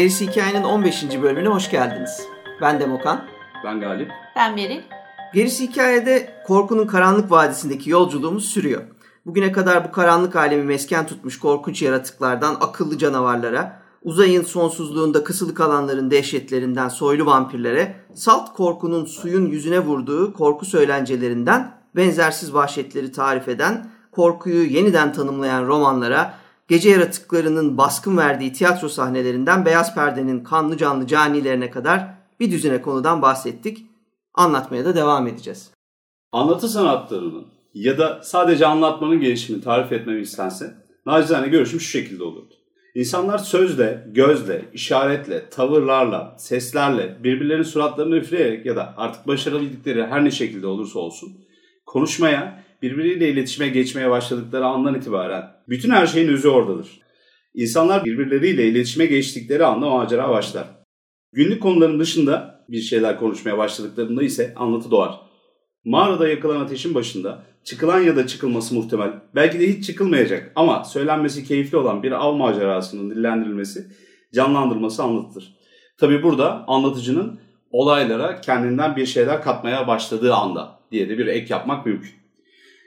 Gerisi Hikayenin 15. bölümüne hoş geldiniz. Ben Demokan. Ben Galip. Ben Beril. Gerisi Hikaye'de korkunun karanlık vadisindeki yolculuğumuz sürüyor. Bugüne kadar bu karanlık alemi mesken tutmuş korkunç yaratıklardan akıllı canavarlara, uzayın sonsuzluğunda kısılı kalanların dehşetlerinden soylu vampirlere, salt korkunun suyun yüzüne vurduğu korku söylencelerinden benzersiz vahşetleri tarif eden, korkuyu yeniden tanımlayan romanlara, gece yaratıklarının baskın verdiği tiyatro sahnelerinden beyaz perdenin kanlı canlı canilerine kadar bir düzine konudan bahsettik. Anlatmaya da devam edeceğiz. Anlatı sanatlarının ya da sadece anlatmanın gelişimini tarif etmemi istense nacizane görüşüm şu şekilde olurdu. İnsanlar sözle, gözle, işaretle, tavırlarla, seslerle, birbirlerinin suratlarını üfleyerek ya da artık başarabildikleri her ne şekilde olursa olsun konuşmaya, birbiriyle iletişime geçmeye başladıkları andan itibaren bütün her şeyin özü oradadır. İnsanlar birbirleriyle iletişime geçtikleri anda macera başlar. Günlük konuların dışında bir şeyler konuşmaya başladıklarında ise anlatı doğar. Mağarada yakılan ateşin başında çıkılan ya da çıkılması muhtemel, belki de hiç çıkılmayacak ama söylenmesi keyifli olan bir av macerasının dillendirilmesi, canlandırılması anlatılır. Tabi burada anlatıcının olaylara kendinden bir şeyler katmaya başladığı anda diye de bir ek yapmak mümkün.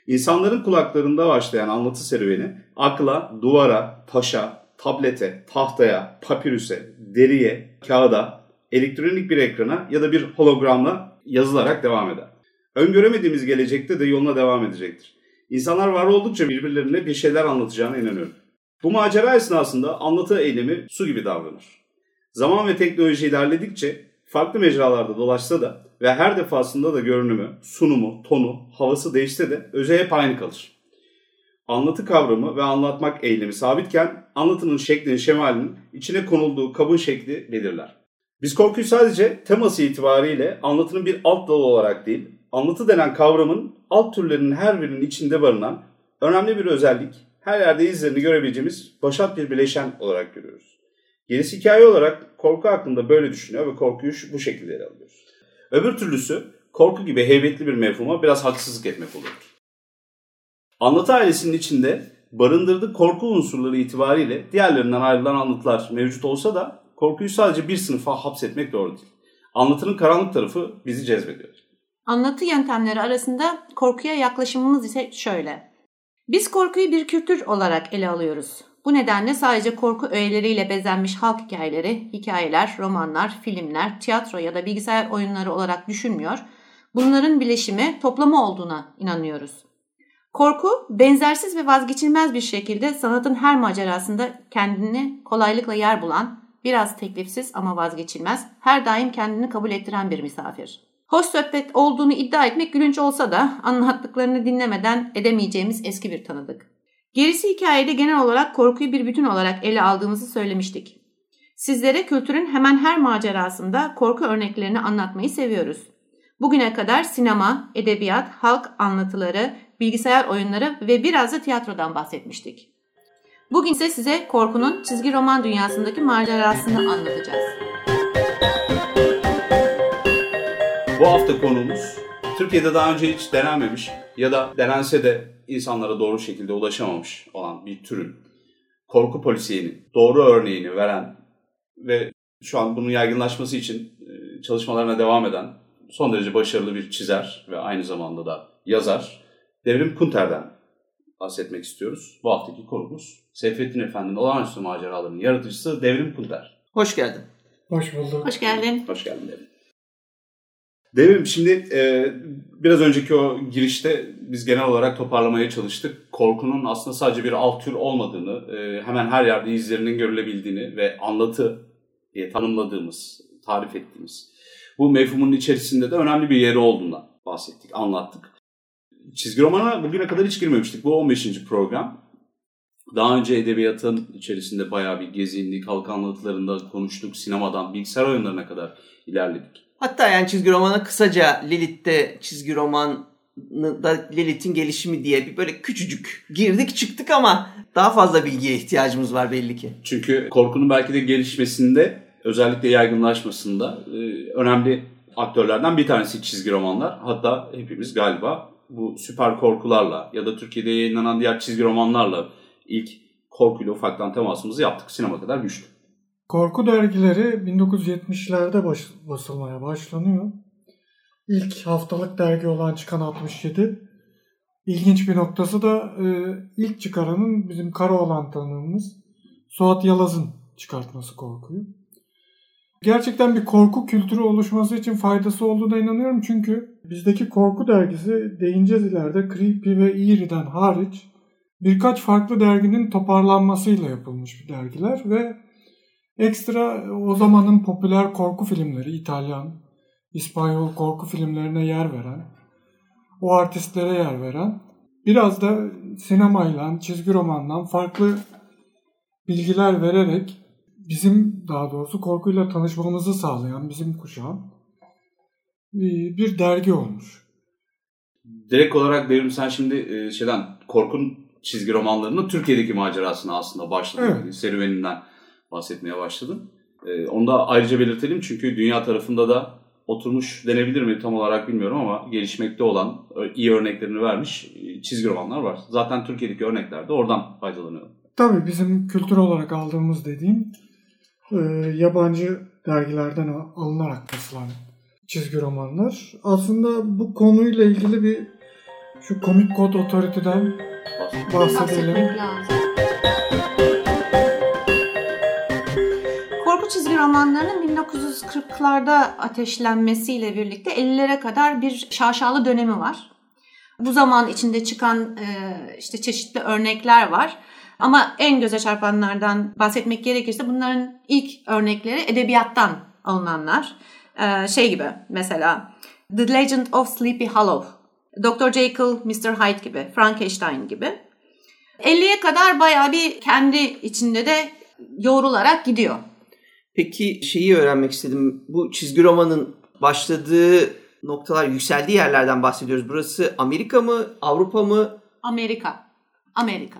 İnsanların kulaklarında başlayan anlatı serüveni akla, duvara, taşa, tablete, tahtaya, papirüse, deriye, kağıda, elektronik bir ekrana ya da bir hologramla yazılarak devam eder. Öngöremediğimiz gelecekte de yoluna devam edecektir. İnsanlar var oldukça birbirlerine bir şeyler anlatacağına inanıyorum. Bu macera esnasında anlatı eylemi su gibi davranır. Zaman ve teknoloji ilerledikçe farklı mecralarda dolaşsa da ve her defasında da görünümü, sunumu, tonu, havası değişse de öze hep aynı kalır. Anlatı kavramı ve anlatmak eylemi sabitken anlatının şeklinin şemalinin içine konulduğu kabın şekli belirler. Biz korkuyu sadece teması itibariyle anlatının bir alt dalı olarak değil, anlatı denen kavramın alt türlerinin her birinin içinde barınan önemli bir özellik, her yerde izlerini görebileceğimiz başat bir bileşen olarak görüyoruz. Gerisi hikaye olarak korku hakkında böyle düşünüyor ve korkuyu bu şekilde ele alıyoruz. Öbür türlüsü korku gibi heybetli bir mefhuma biraz haksızlık etmek olur. Anlatı ailesinin içinde barındırdığı korku unsurları itibariyle diğerlerinden ayrılan anlatılar mevcut olsa da korkuyu sadece bir sınıfa hapsetmek doğru değil. Anlatının karanlık tarafı bizi cezbediyor. Anlatı yöntemleri arasında korkuya yaklaşımımız ise şöyle. Biz korkuyu bir kültür olarak ele alıyoruz. Bu nedenle sadece korku öğeleriyle bezenmiş halk hikayeleri, hikayeler, romanlar, filmler, tiyatro ya da bilgisayar oyunları olarak düşünmüyor, bunların bileşimi, toplamı olduğuna inanıyoruz. Korku, benzersiz ve vazgeçilmez bir şekilde sanatın her macerasında kendini kolaylıkla yer bulan, biraz teklifsiz ama vazgeçilmez, her daim kendini kabul ettiren bir misafir. Hoş sohbet olduğunu iddia etmek gülünç olsa da anlattıklarını dinlemeden edemeyeceğimiz eski bir tanıdık. Gerisi hikayede genel olarak korkuyu bir bütün olarak ele aldığımızı söylemiştik. Sizlere kültürün hemen her macerasında korku örneklerini anlatmayı seviyoruz. Bugüne kadar sinema, edebiyat, halk anlatıları, bilgisayar oyunları ve biraz da tiyatrodan bahsetmiştik. Bugün ise size korkunun çizgi roman dünyasındaki macerasını anlatacağız. Bu hafta konumuz Türkiye'de daha önce hiç denenmemiş ya da denense de insanlara doğru şekilde ulaşamamış olan bir türün korku polisiyenin doğru örneğini veren ve şu an bunun yaygınlaşması için e, çalışmalarına devam eden son derece başarılı bir çizer ve aynı zamanda da yazar Devrim Kunter'den bahsetmek istiyoruz. Bu haftaki konumuz Seyfettin Efendi'nin olağanüstü maceralarının yaratıcısı Devrim Kunter. Hoş geldin. Hoş bulduk. Hoş geldin. Hoş geldin Devrim. Devrim şimdi e, biraz önceki o girişte biz genel olarak toparlamaya çalıştık. Korkunun aslında sadece bir alt tür olmadığını, e, hemen her yerde izlerinin görülebildiğini ve anlatı diye tanımladığımız, tarif ettiğimiz bu mefhumun içerisinde de önemli bir yeri olduğundan bahsettik, anlattık. Çizgi romana bugüne kadar hiç girmemiştik. Bu 15. program. Daha önce edebiyatın içerisinde bayağı bir gezindik, halk anlatılarında konuştuk, sinemadan bilgisayar oyunlarına kadar ilerledik. Hatta yani çizgi romana kısaca Lilith'te çizgi roman da Lilith'in gelişimi diye bir böyle küçücük girdik çıktık ama daha fazla bilgiye ihtiyacımız var belli ki. Çünkü korkunun belki de gelişmesinde özellikle yaygınlaşmasında e, önemli aktörlerden bir tanesi çizgi romanlar. Hatta hepimiz galiba bu süper korkularla ya da Türkiye'de yayınlanan diğer çizgi romanlarla ilk korkuyla ufaktan temasımızı yaptık. Sinema kadar güçlü. Korku dergileri 1970'lerde baş, basılmaya başlanıyor. İlk haftalık dergi olan Çıkan 67. İlginç bir noktası da e, ilk çıkaranın bizim kara olan tanığımız Suat Yalaz'ın çıkartması korkuyu. Gerçekten bir korku kültürü oluşması için faydası olduğuna inanıyorum. Çünkü bizdeki korku dergisi değineceğiz ileride Creepy ve Eerie'den hariç birkaç farklı derginin toparlanmasıyla yapılmış bir dergiler ve ekstra o zamanın popüler korku filmleri İtalyan, İspanyol korku filmlerine yer veren, o artistlere yer veren, biraz da sinemayla, çizgi romandan farklı bilgiler vererek bizim daha doğrusu korkuyla tanışmamızı sağlayan bizim kuşağın bir dergi olmuş. Direkt olarak Devrim sen şimdi e, şeyden korkun çizgi romanlarının Türkiye'deki macerasını aslında başladın. Evet. Serüveninden bahsetmeye başladın. E, onu da ayrıca belirtelim çünkü dünya tarafında da oturmuş denebilir mi tam olarak bilmiyorum ama gelişmekte olan e, iyi örneklerini vermiş çizgi romanlar var. Zaten Türkiye'deki örnekler de oradan faydalanıyor. Tabii bizim kültür olarak aldığımız dediğim e, yabancı dergilerden alınarak basılan çizgi romanlar. Aslında bu konuyla ilgili bir şu komik kod otoriteden bahsedelim. Korku çizgi romanlarının 1940'larda ateşlenmesiyle birlikte 50'lere kadar bir şaşalı dönemi var. Bu zaman içinde çıkan işte çeşitli örnekler var. Ama en göze çarpanlardan bahsetmek gerekirse bunların ilk örnekleri edebiyattan alınanlar. Ee, şey gibi mesela The Legend of Sleepy Hollow, Dr. Jekyll, Mr. Hyde gibi, Frankenstein gibi. 50'ye kadar bayağı bir kendi içinde de yoğrularak gidiyor. Peki şeyi öğrenmek istedim. Bu çizgi romanın başladığı noktalar, yükseldiği yerlerden bahsediyoruz. Burası Amerika mı, Avrupa mı? Amerika. Amerika.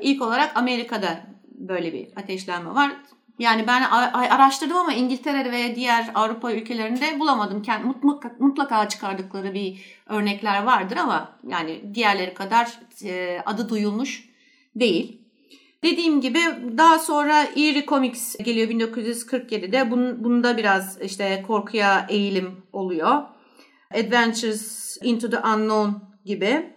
İlk olarak Amerika'da böyle bir ateşlenme var. Yani ben araştırdım ama İngiltere'de ve diğer Avrupa ülkelerinde bulamadım. Mutlaka, mutlaka çıkardıkları bir örnekler vardır ama yani diğerleri kadar e, adı duyulmuş değil. Dediğim gibi daha sonra Eerie Comics geliyor 1947'de. bunda biraz işte korkuya eğilim oluyor. Adventures into the Unknown gibi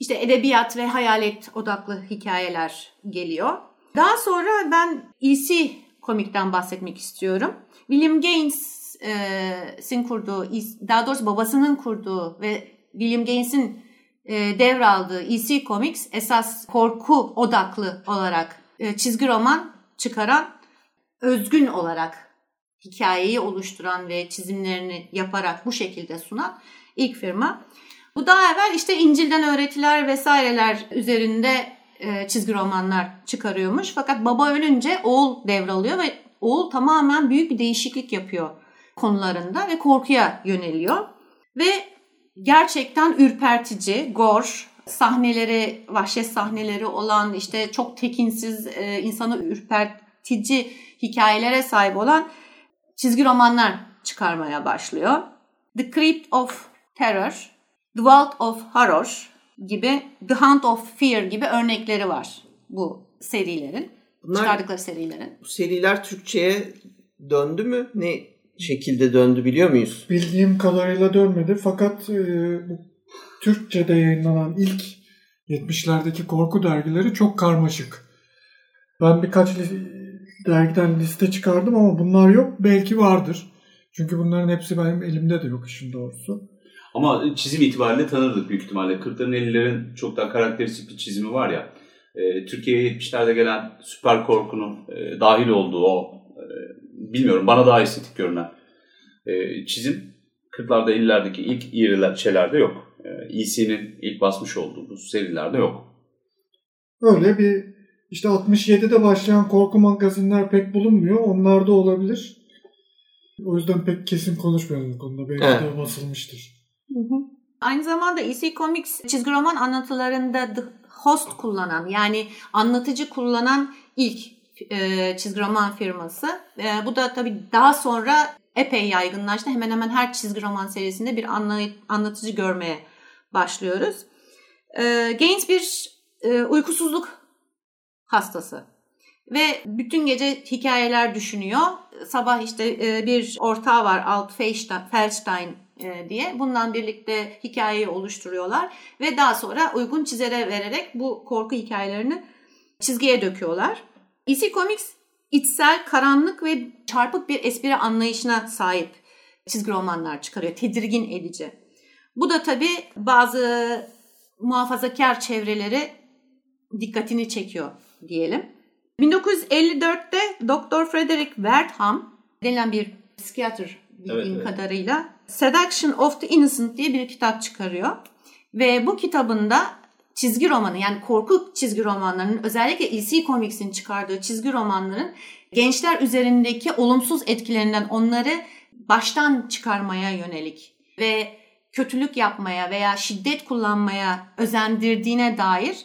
işte edebiyat ve hayalet odaklı hikayeler geliyor. Daha sonra ben EC komikten bahsetmek istiyorum. William Gaines'in kurduğu, daha doğrusu babasının kurduğu ve William Gaines'in devraldığı EC Comics esas korku odaklı olarak çizgi roman çıkaran, özgün olarak hikayeyi oluşturan ve çizimlerini yaparak bu şekilde sunan ilk firma. Bu daha evvel işte İncil'den öğretiler vesaireler üzerinde e, çizgi romanlar çıkarıyormuş. Fakat baba ölünce oğul devralıyor ve oğul tamamen büyük bir değişiklik yapıyor konularında ve korkuya yöneliyor. Ve gerçekten ürpertici, gor, sahneleri, vahşet sahneleri olan işte çok tekinsiz, e, insanı ürpertici hikayelere sahip olan çizgi romanlar çıkarmaya başlıyor. The Crypt of Terror The Vault of Horror gibi The Hunt of Fear gibi örnekleri var bu serilerin. Bunlar, çıkardıkları serilerin. Bu seriler Türkçe'ye döndü mü? Ne şekilde döndü biliyor muyuz? Bildiğim kadarıyla dönmedi fakat e, bu Türkçe'de yayınlanan ilk 70'lerdeki korku dergileri çok karmaşık. Ben birkaç li- dergiden liste çıkardım ama bunlar yok. Belki vardır. Çünkü bunların hepsi benim elimde de yok işin doğrusu. Ama çizim itibariyle tanırdık büyük ihtimalle. 40'ların 50'lerin çok daha karakteristik bir çizimi var ya. E, Türkiye'ye 70'lerde gelen süper korkunun e, dahil olduğu o bilmiyorum bana daha estetik görünen e, çizim 40'larda 50'lerdeki ilk iriler şeylerde yok. E, EC'nin ilk basmış olduğu serilerde yok. Öyle bir işte 67'de başlayan korku magazinler pek bulunmuyor. Onlar da olabilir. O yüzden pek kesin konuşmuyorum bu konuda. Belki evet. de basılmıştır. Hı hı. Aynı zamanda EC Comics çizgi roman anlatılarında The Host kullanan yani anlatıcı kullanan ilk e, çizgi roman firması. E, bu da tabii daha sonra epey yaygınlaştı. Hemen hemen her çizgi roman serisinde bir anla, anlatıcı görmeye başlıyoruz. E, Gaines bir e, uykusuzluk hastası ve bütün gece hikayeler düşünüyor. Sabah işte e, bir ortağı var Alt Feldstein e, diye. Bundan birlikte hikayeyi oluşturuyorlar ve daha sonra uygun çizere vererek bu korku hikayelerini çizgiye döküyorlar. EC Comics içsel, karanlık ve çarpık bir espri anlayışına sahip çizgi romanlar çıkarıyor. Tedirgin edici. Bu da tabii bazı muhafazakar çevreleri dikkatini çekiyor diyelim. 1954'te Dr. Frederick Wertham denilen bir psikiyatr bildiğim evet, evet. kadarıyla Seduction of the Innocent diye bir kitap çıkarıyor. Ve bu kitabında çizgi romanı yani korku çizgi romanlarının özellikle EC Comics'in çıkardığı çizgi romanların gençler üzerindeki olumsuz etkilerinden onları baştan çıkarmaya yönelik ve kötülük yapmaya veya şiddet kullanmaya özendirdiğine dair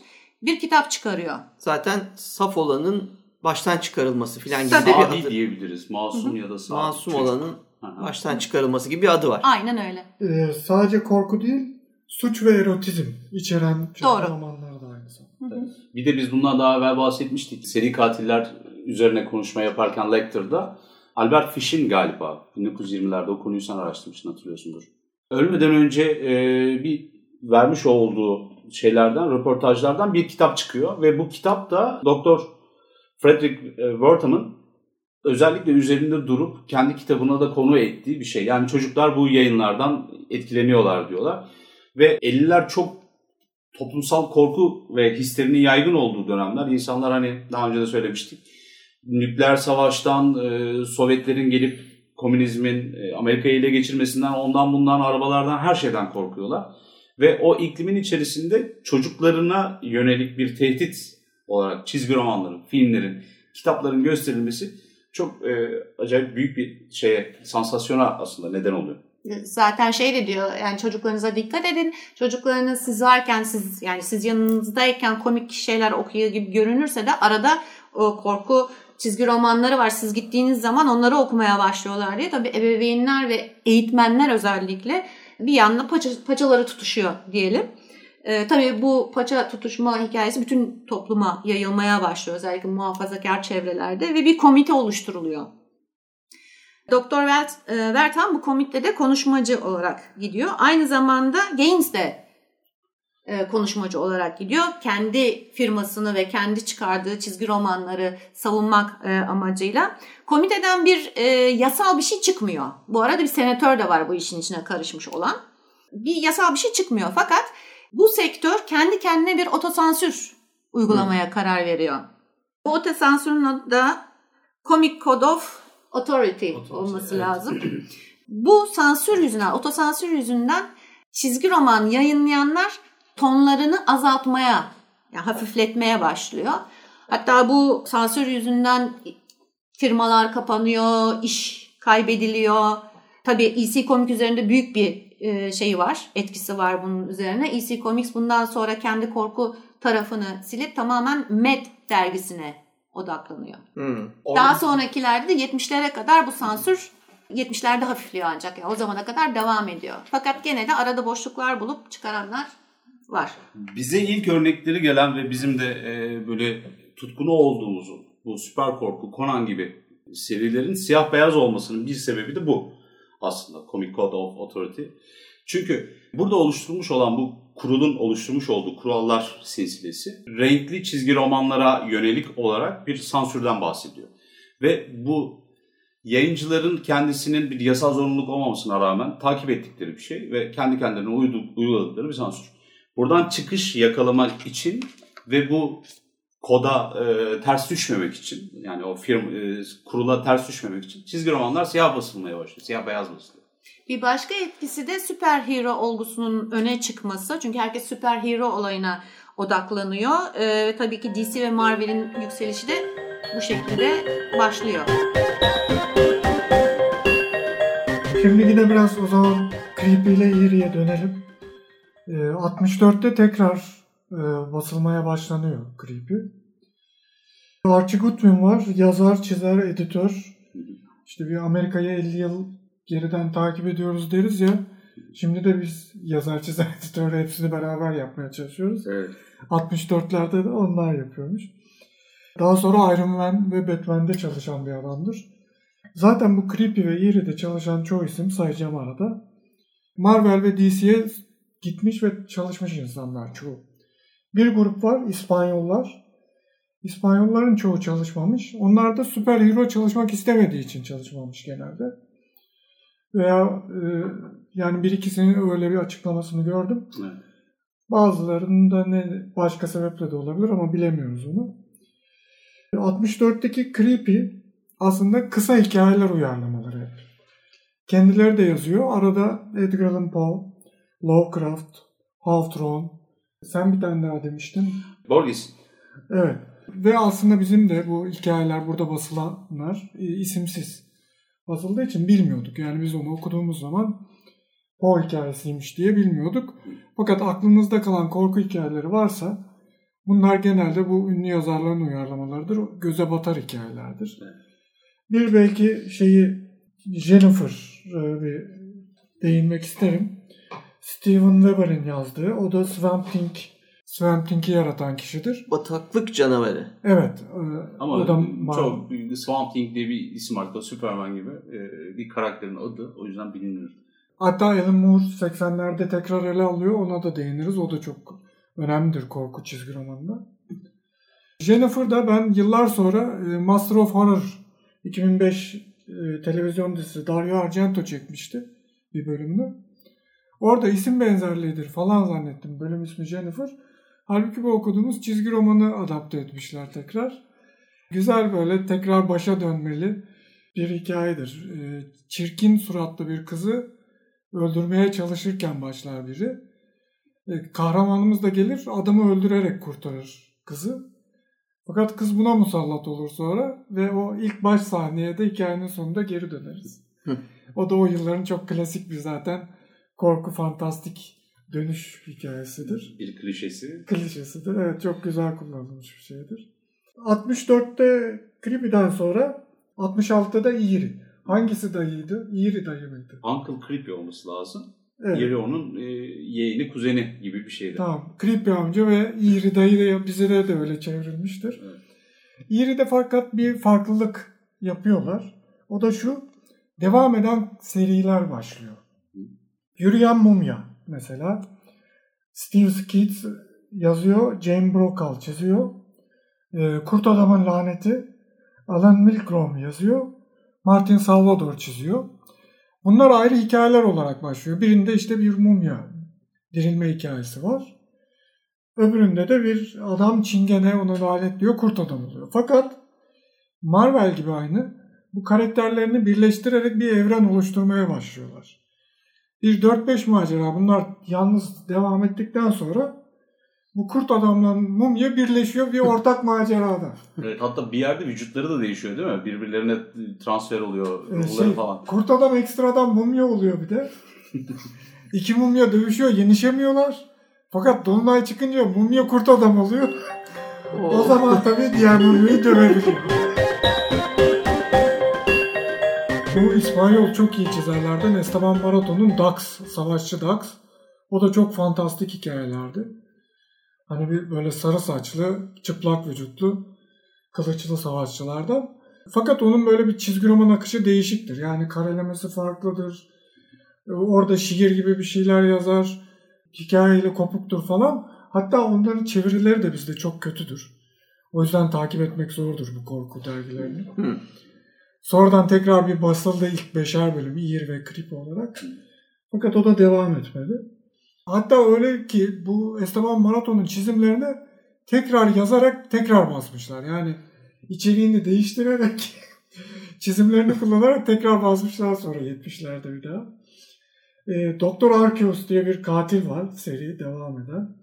bir kitap çıkarıyor. Zaten saf olanın baştan çıkarılması falan gibi Tabii. bir adı. diyebiliriz. Masum Hı-hı. ya da saf. Masum Çocuk. olanın baştan çıkarılması gibi bir adı var. Aynen öyle. Ee, sadece korku değil, suç ve erotizm içeren Doğru. romanlar da aynı zamanda. Bir de biz bundan daha evvel bahsetmiştik. Seri katiller üzerine konuşma yaparken Lecter'da Albert Fish'in galiba 1920'lerde o konuyu sen araştırmıştın hatırlıyorsundur. Ölmeden önce e, bir vermiş olduğu şeylerden, röportajlardan bir kitap çıkıyor ve bu kitap da Doktor Frederick e, Wertham'ın özellikle üzerinde durup kendi kitabına da konu ettiği bir şey. Yani çocuklar bu yayınlardan etkileniyorlar diyorlar. Ve 50'ler çok toplumsal korku ve histerinin yaygın olduğu dönemler. İnsanlar hani daha önce de söylemiştik. Nükleer savaştan, e, Sovyetlerin gelip komünizmin e, Amerika'yı ele geçirmesinden, ondan bundan, arabalardan her şeyden korkuyorlar. Ve o iklimin içerisinde çocuklarına yönelik bir tehdit olarak çizgi romanların, filmlerin, kitapların gösterilmesi çok e, acayip büyük bir şeye, sansasyona aslında neden oluyor. Zaten şey de diyor yani çocuklarınıza dikkat edin. Çocuklarınız siz varken siz yani siz yanınızdayken komik şeyler okuyor gibi görünürse de arada o korku çizgi romanları var. Siz gittiğiniz zaman onları okumaya başlıyorlar diye. Tabii ebeveynler ve eğitmenler özellikle bir yanda paça, paçaları tutuşuyor diyelim. Ee, tabii bu paça tutuşma hikayesi bütün topluma yayılmaya başlıyor. Özellikle muhafazakar çevrelerde ve bir komite oluşturuluyor. Doktor Wertham e, bu komitede konuşmacı olarak gidiyor. Aynı zamanda Gaines de e, konuşmacı olarak gidiyor. Kendi firmasını ve kendi çıkardığı çizgi romanları savunmak e, amacıyla. Komiteden bir yasal bir şey çıkmıyor. Bu arada bir senatör de var bu işin içine karışmış olan. Bir yasal bir şey çıkmıyor fakat bu sektör kendi kendine bir otosansür uygulamaya Hı. karar veriyor. Bu otosansürün adı da Comic Code of Authority, Authority olması evet. lazım. bu sansür yüzünden, otosansür yüzünden çizgi roman yayınlayanlar tonlarını azaltmaya, yani hafifletmeye başlıyor. Hatta bu sansür yüzünden firmalar kapanıyor, iş kaybediliyor. Tabii EC Comics üzerinde büyük bir e, şey var, etkisi var bunun üzerine. EC Comics bundan sonra kendi korku tarafını silip tamamen Mad dergisine odaklanıyor. Hmm. Daha sonrakilerde de 70'lere kadar bu sansür 70'lerde hafifliyor ancak. Yani o zamana kadar devam ediyor. Fakat gene de arada boşluklar bulup çıkaranlar var. Bize ilk örnekleri gelen ve bizim de e, böyle tutkunu olduğumuzu bu süper korku, Conan gibi serilerin siyah beyaz olmasının bir sebebi de bu aslında Comic Code of Authority. Çünkü burada oluşturulmuş olan bu kurulun oluşturmuş olduğu kurallar silsilesi renkli çizgi romanlara yönelik olarak bir sansürden bahsediyor. Ve bu yayıncıların kendisinin bir yasal zorunluluk olmamasına rağmen takip ettikleri bir şey ve kendi kendilerine uyguladıkları bir sansür. Buradan çıkış yakalamak için ve bu koda e, ters düşmemek için yani o firm e, kurula ters düşmemek için çizgi romanlar siyah basılmaya başlıyor. Siyah beyaz basılıyor. Bir başka etkisi de süper hero olgusunun öne çıkması. Çünkü herkes süper hero olayına odaklanıyor. E, tabii ki DC ve Marvel'in yükselişi de bu şekilde başlıyor. Şimdi yine biraz o zaman Creepy ile Eerie'ye dönelim. E, 64'te tekrar e, basılmaya başlanıyor Creepy. Archie Goodwin var. Yazar, çizer, editör. İşte bir Amerika'yı 50 yıl geriden takip ediyoruz deriz ya. Şimdi de biz yazar, çizer, editör hepsini beraber yapmaya çalışıyoruz. Evet. 64'lerde de onlar yapıyormuş. Daha sonra Iron Man ve Batman'de çalışan bir adamdır. Zaten bu Creepy ve Eerie'de çalışan çoğu isim sayacağım arada. Marvel ve DC'ye gitmiş ve çalışmış insanlar çoğu. Bir grup var İspanyollar. İspanyolların çoğu çalışmamış. Onlar da süper hero çalışmak istemediği için çalışmamış genelde. Veya e, yani bir ikisinin öyle bir açıklamasını gördüm. Evet. Bazılarının da ne başka sebeple de olabilir ama bilemiyoruz onu. 64'teki Creepy aslında kısa hikayeler uyarlamaları. Kendileri de yazıyor. Arada Edgar Allan Poe, Lovecraft, Hawthorne. Sen bir tane daha demiştin. Borges. Evet. Ve aslında bizim de bu hikayeler burada basılanlar e, isimsiz basıldığı için bilmiyorduk. Yani biz onu okuduğumuz zaman Poe hikayesiymiş diye bilmiyorduk. Fakat aklımızda kalan korku hikayeleri varsa bunlar genelde bu ünlü yazarların uyarlamalarıdır. Göze batar hikayelerdir. Bir belki şeyi Jennifer e, bir değinmek isterim. Steven Weber'in yazdığı. O da Swamp Thing, Swamp Thing'i yaratan kişidir. Bataklık canavarı. Evet. e, Ama o da çok Swamp Thing diye bir isim var. Superman gibi e, bir karakterin adı. O yüzden bilinir. Hatta Alan Moore 80'lerde tekrar ele alıyor. Ona da değiniriz. O da çok önemlidir korku çizgi romanında. Jennifer'da ben yıllar sonra e, Master of Horror 2005 e, televizyon dizisi Dario Argento çekmişti bir bölümünü. Orada isim benzerliğidir falan zannettim. Bölüm ismi Jennifer. Halbuki bu okuduğumuz çizgi romanı adapte etmişler tekrar. Güzel böyle tekrar başa dönmeli bir hikayedir. E, Çirkin suratlı bir kızı öldürmeye çalışırken başlar biri. E, kahramanımız da gelir adamı öldürerek kurtarır kızı. Fakat kız buna musallat olur sonra ve o ilk baş sahneye de hikayenin sonunda geri döneriz. o da o yılların çok klasik bir zaten korku fantastik dönüş hikayesidir. Bir klişesi. Klişesidir. Evet çok güzel kullanılmış bir şeydir. 64'te Creepy'den sonra 66'da Eerie. Hangisi dayıydı? Eerie dayı mıydı? Uncle Creepy olması lazım. Evet. Yeri onun e, yeğeni, kuzeni gibi bir şeydi. Tamam. Creepy amca ve Eerie dayı da bize de, de öyle çevrilmiştir. Evet. Eerie'de fakat bir farklılık yapıyorlar. O da şu. Devam eden seriler başlıyor. Yürüyen Mumya mesela. Steve Skeets yazıyor. Jane Brokaw çiziyor. Ee, Kurt Adam'ın Laneti Alan Milgrom yazıyor. Martin Salvador çiziyor. Bunlar ayrı hikayeler olarak başlıyor. Birinde işte bir mumya dirilme hikayesi var. Öbüründe de bir adam çingene onu lanetliyor kurt adam oluyor. Fakat Marvel gibi aynı bu karakterlerini birleştirerek bir evren oluşturmaya başlıyorlar. Bir 4-5 macera bunlar yalnız devam ettikten sonra bu kurt adamla mumya birleşiyor bir ortak macerada. Evet, hatta bir yerde vücutları da değişiyor değil mi? Birbirlerine transfer oluyor Ee, ruhları şey, falan. Kurt adam ekstradan mumya oluyor bir de. İki mumya dövüşüyor, yenişemiyorlar. Fakat Dolunay çıkınca mumya kurt adam oluyor. O zaman tabii diğer mumyayı dövebiliyor. Bu İspanyol çok iyi çizerlerden Esteban Maraton'un Dax, Savaşçı Dax. O da çok fantastik hikayelerdi. Hani bir böyle sarı saçlı, çıplak vücutlu, kılıçlı savaşçılardan. Fakat onun böyle bir çizgi roman akışı değişiktir. Yani karelemesi farklıdır. Orada şiir gibi bir şeyler yazar. Hikayeyle kopuktur falan. Hatta onların çevirileri de bizde çok kötüdür. O yüzden takip etmek zordur bu korku dergilerini. Hı. Sonradan tekrar bir basıldı ilk beşer bölüm İr ve Krip olarak. Fakat o da devam etmedi. Hatta öyle ki bu Esteban Maraton'un çizimlerini tekrar yazarak tekrar basmışlar. Yani içeriğini değiştirerek çizimlerini kullanarak tekrar basmışlar sonra 70'lerde bir daha. E, Doktor Arceus diye bir katil var seri devam eden.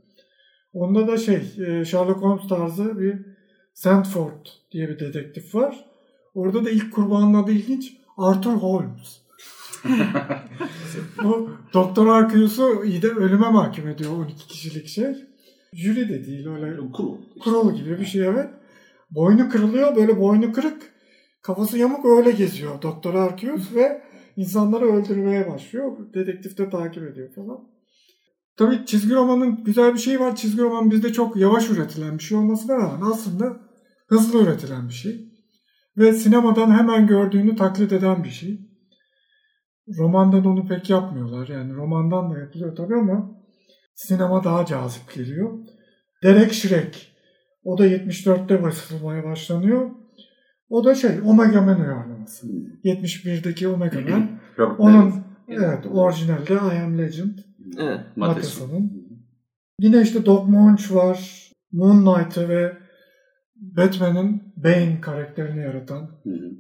Onda da şey e, Sherlock Holmes tarzı bir Sandford diye bir dedektif var. Orada da ilk kurbanın adı ilginç Arthur Holmes. Bu Doktor Arceus'u iyi de ölüme mahkum ediyor 12 kişilik şey. Jüri de değil öyle Kurul. kurul gibi bir şey evet. Boynu kırılıyor böyle boynu kırık. Kafası yamuk öyle geziyor Doktor Arceus ve insanları öldürmeye başlıyor. Dedektif de takip ediyor falan. Tabii çizgi romanın güzel bir şeyi var. Çizgi roman bizde çok yavaş üretilen bir şey olmasına rağmen aslında hızlı üretilen bir şey. Ve sinemadan hemen gördüğünü taklit eden bir şey. Romandan onu pek yapmıyorlar. Yani romandan da yapılıyor tabii ama sinema daha cazip geliyor. Derek Shrek. O da 74'te basılmaya başlanıyor. O da şey Omega Man uyarlaması. 71'deki Omega Man. Onun evet orijinalde I Am Legend. Evet. Mateson. Mateson'un. Yine işte Doc Munch var. Moon Knight'ı ve Batman'in Bane karakterini yaratan.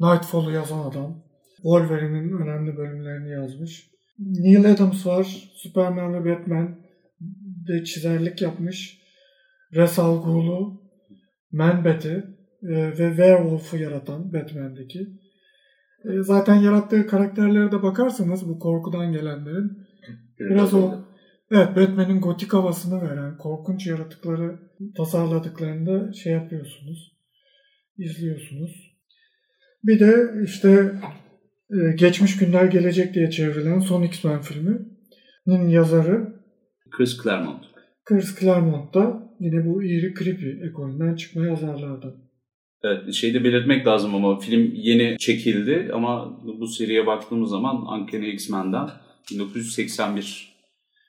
Nightfall'u yazan adam. Wolverine'in önemli bölümlerini yazmış. Neil Adams var. Superman ve Batman de çizerlik yapmış. Ra's al Ghul'u, Man-Bat'i e, ve Werewolf'u yaratan Batman'deki. E, Zaten yarattığı karakterlere de bakarsanız bu korkudan gelenlerin Biraz o evet Batman'in gotik havasını veren korkunç yaratıkları tasarladıklarında şey yapıyorsunuz. İzliyorsunuz. Bir de işte e, Geçmiş Günler Gelecek diye çevrilen son X-Men filminin yazarı Chris Claremont. Chris Claremont da yine bu iri creepy ekolünden çıkma yazarlardan. Evet, şeyde belirtmek lazım ama film yeni çekildi ama bu seriye baktığımız zaman Uncanny X-Men'den 1981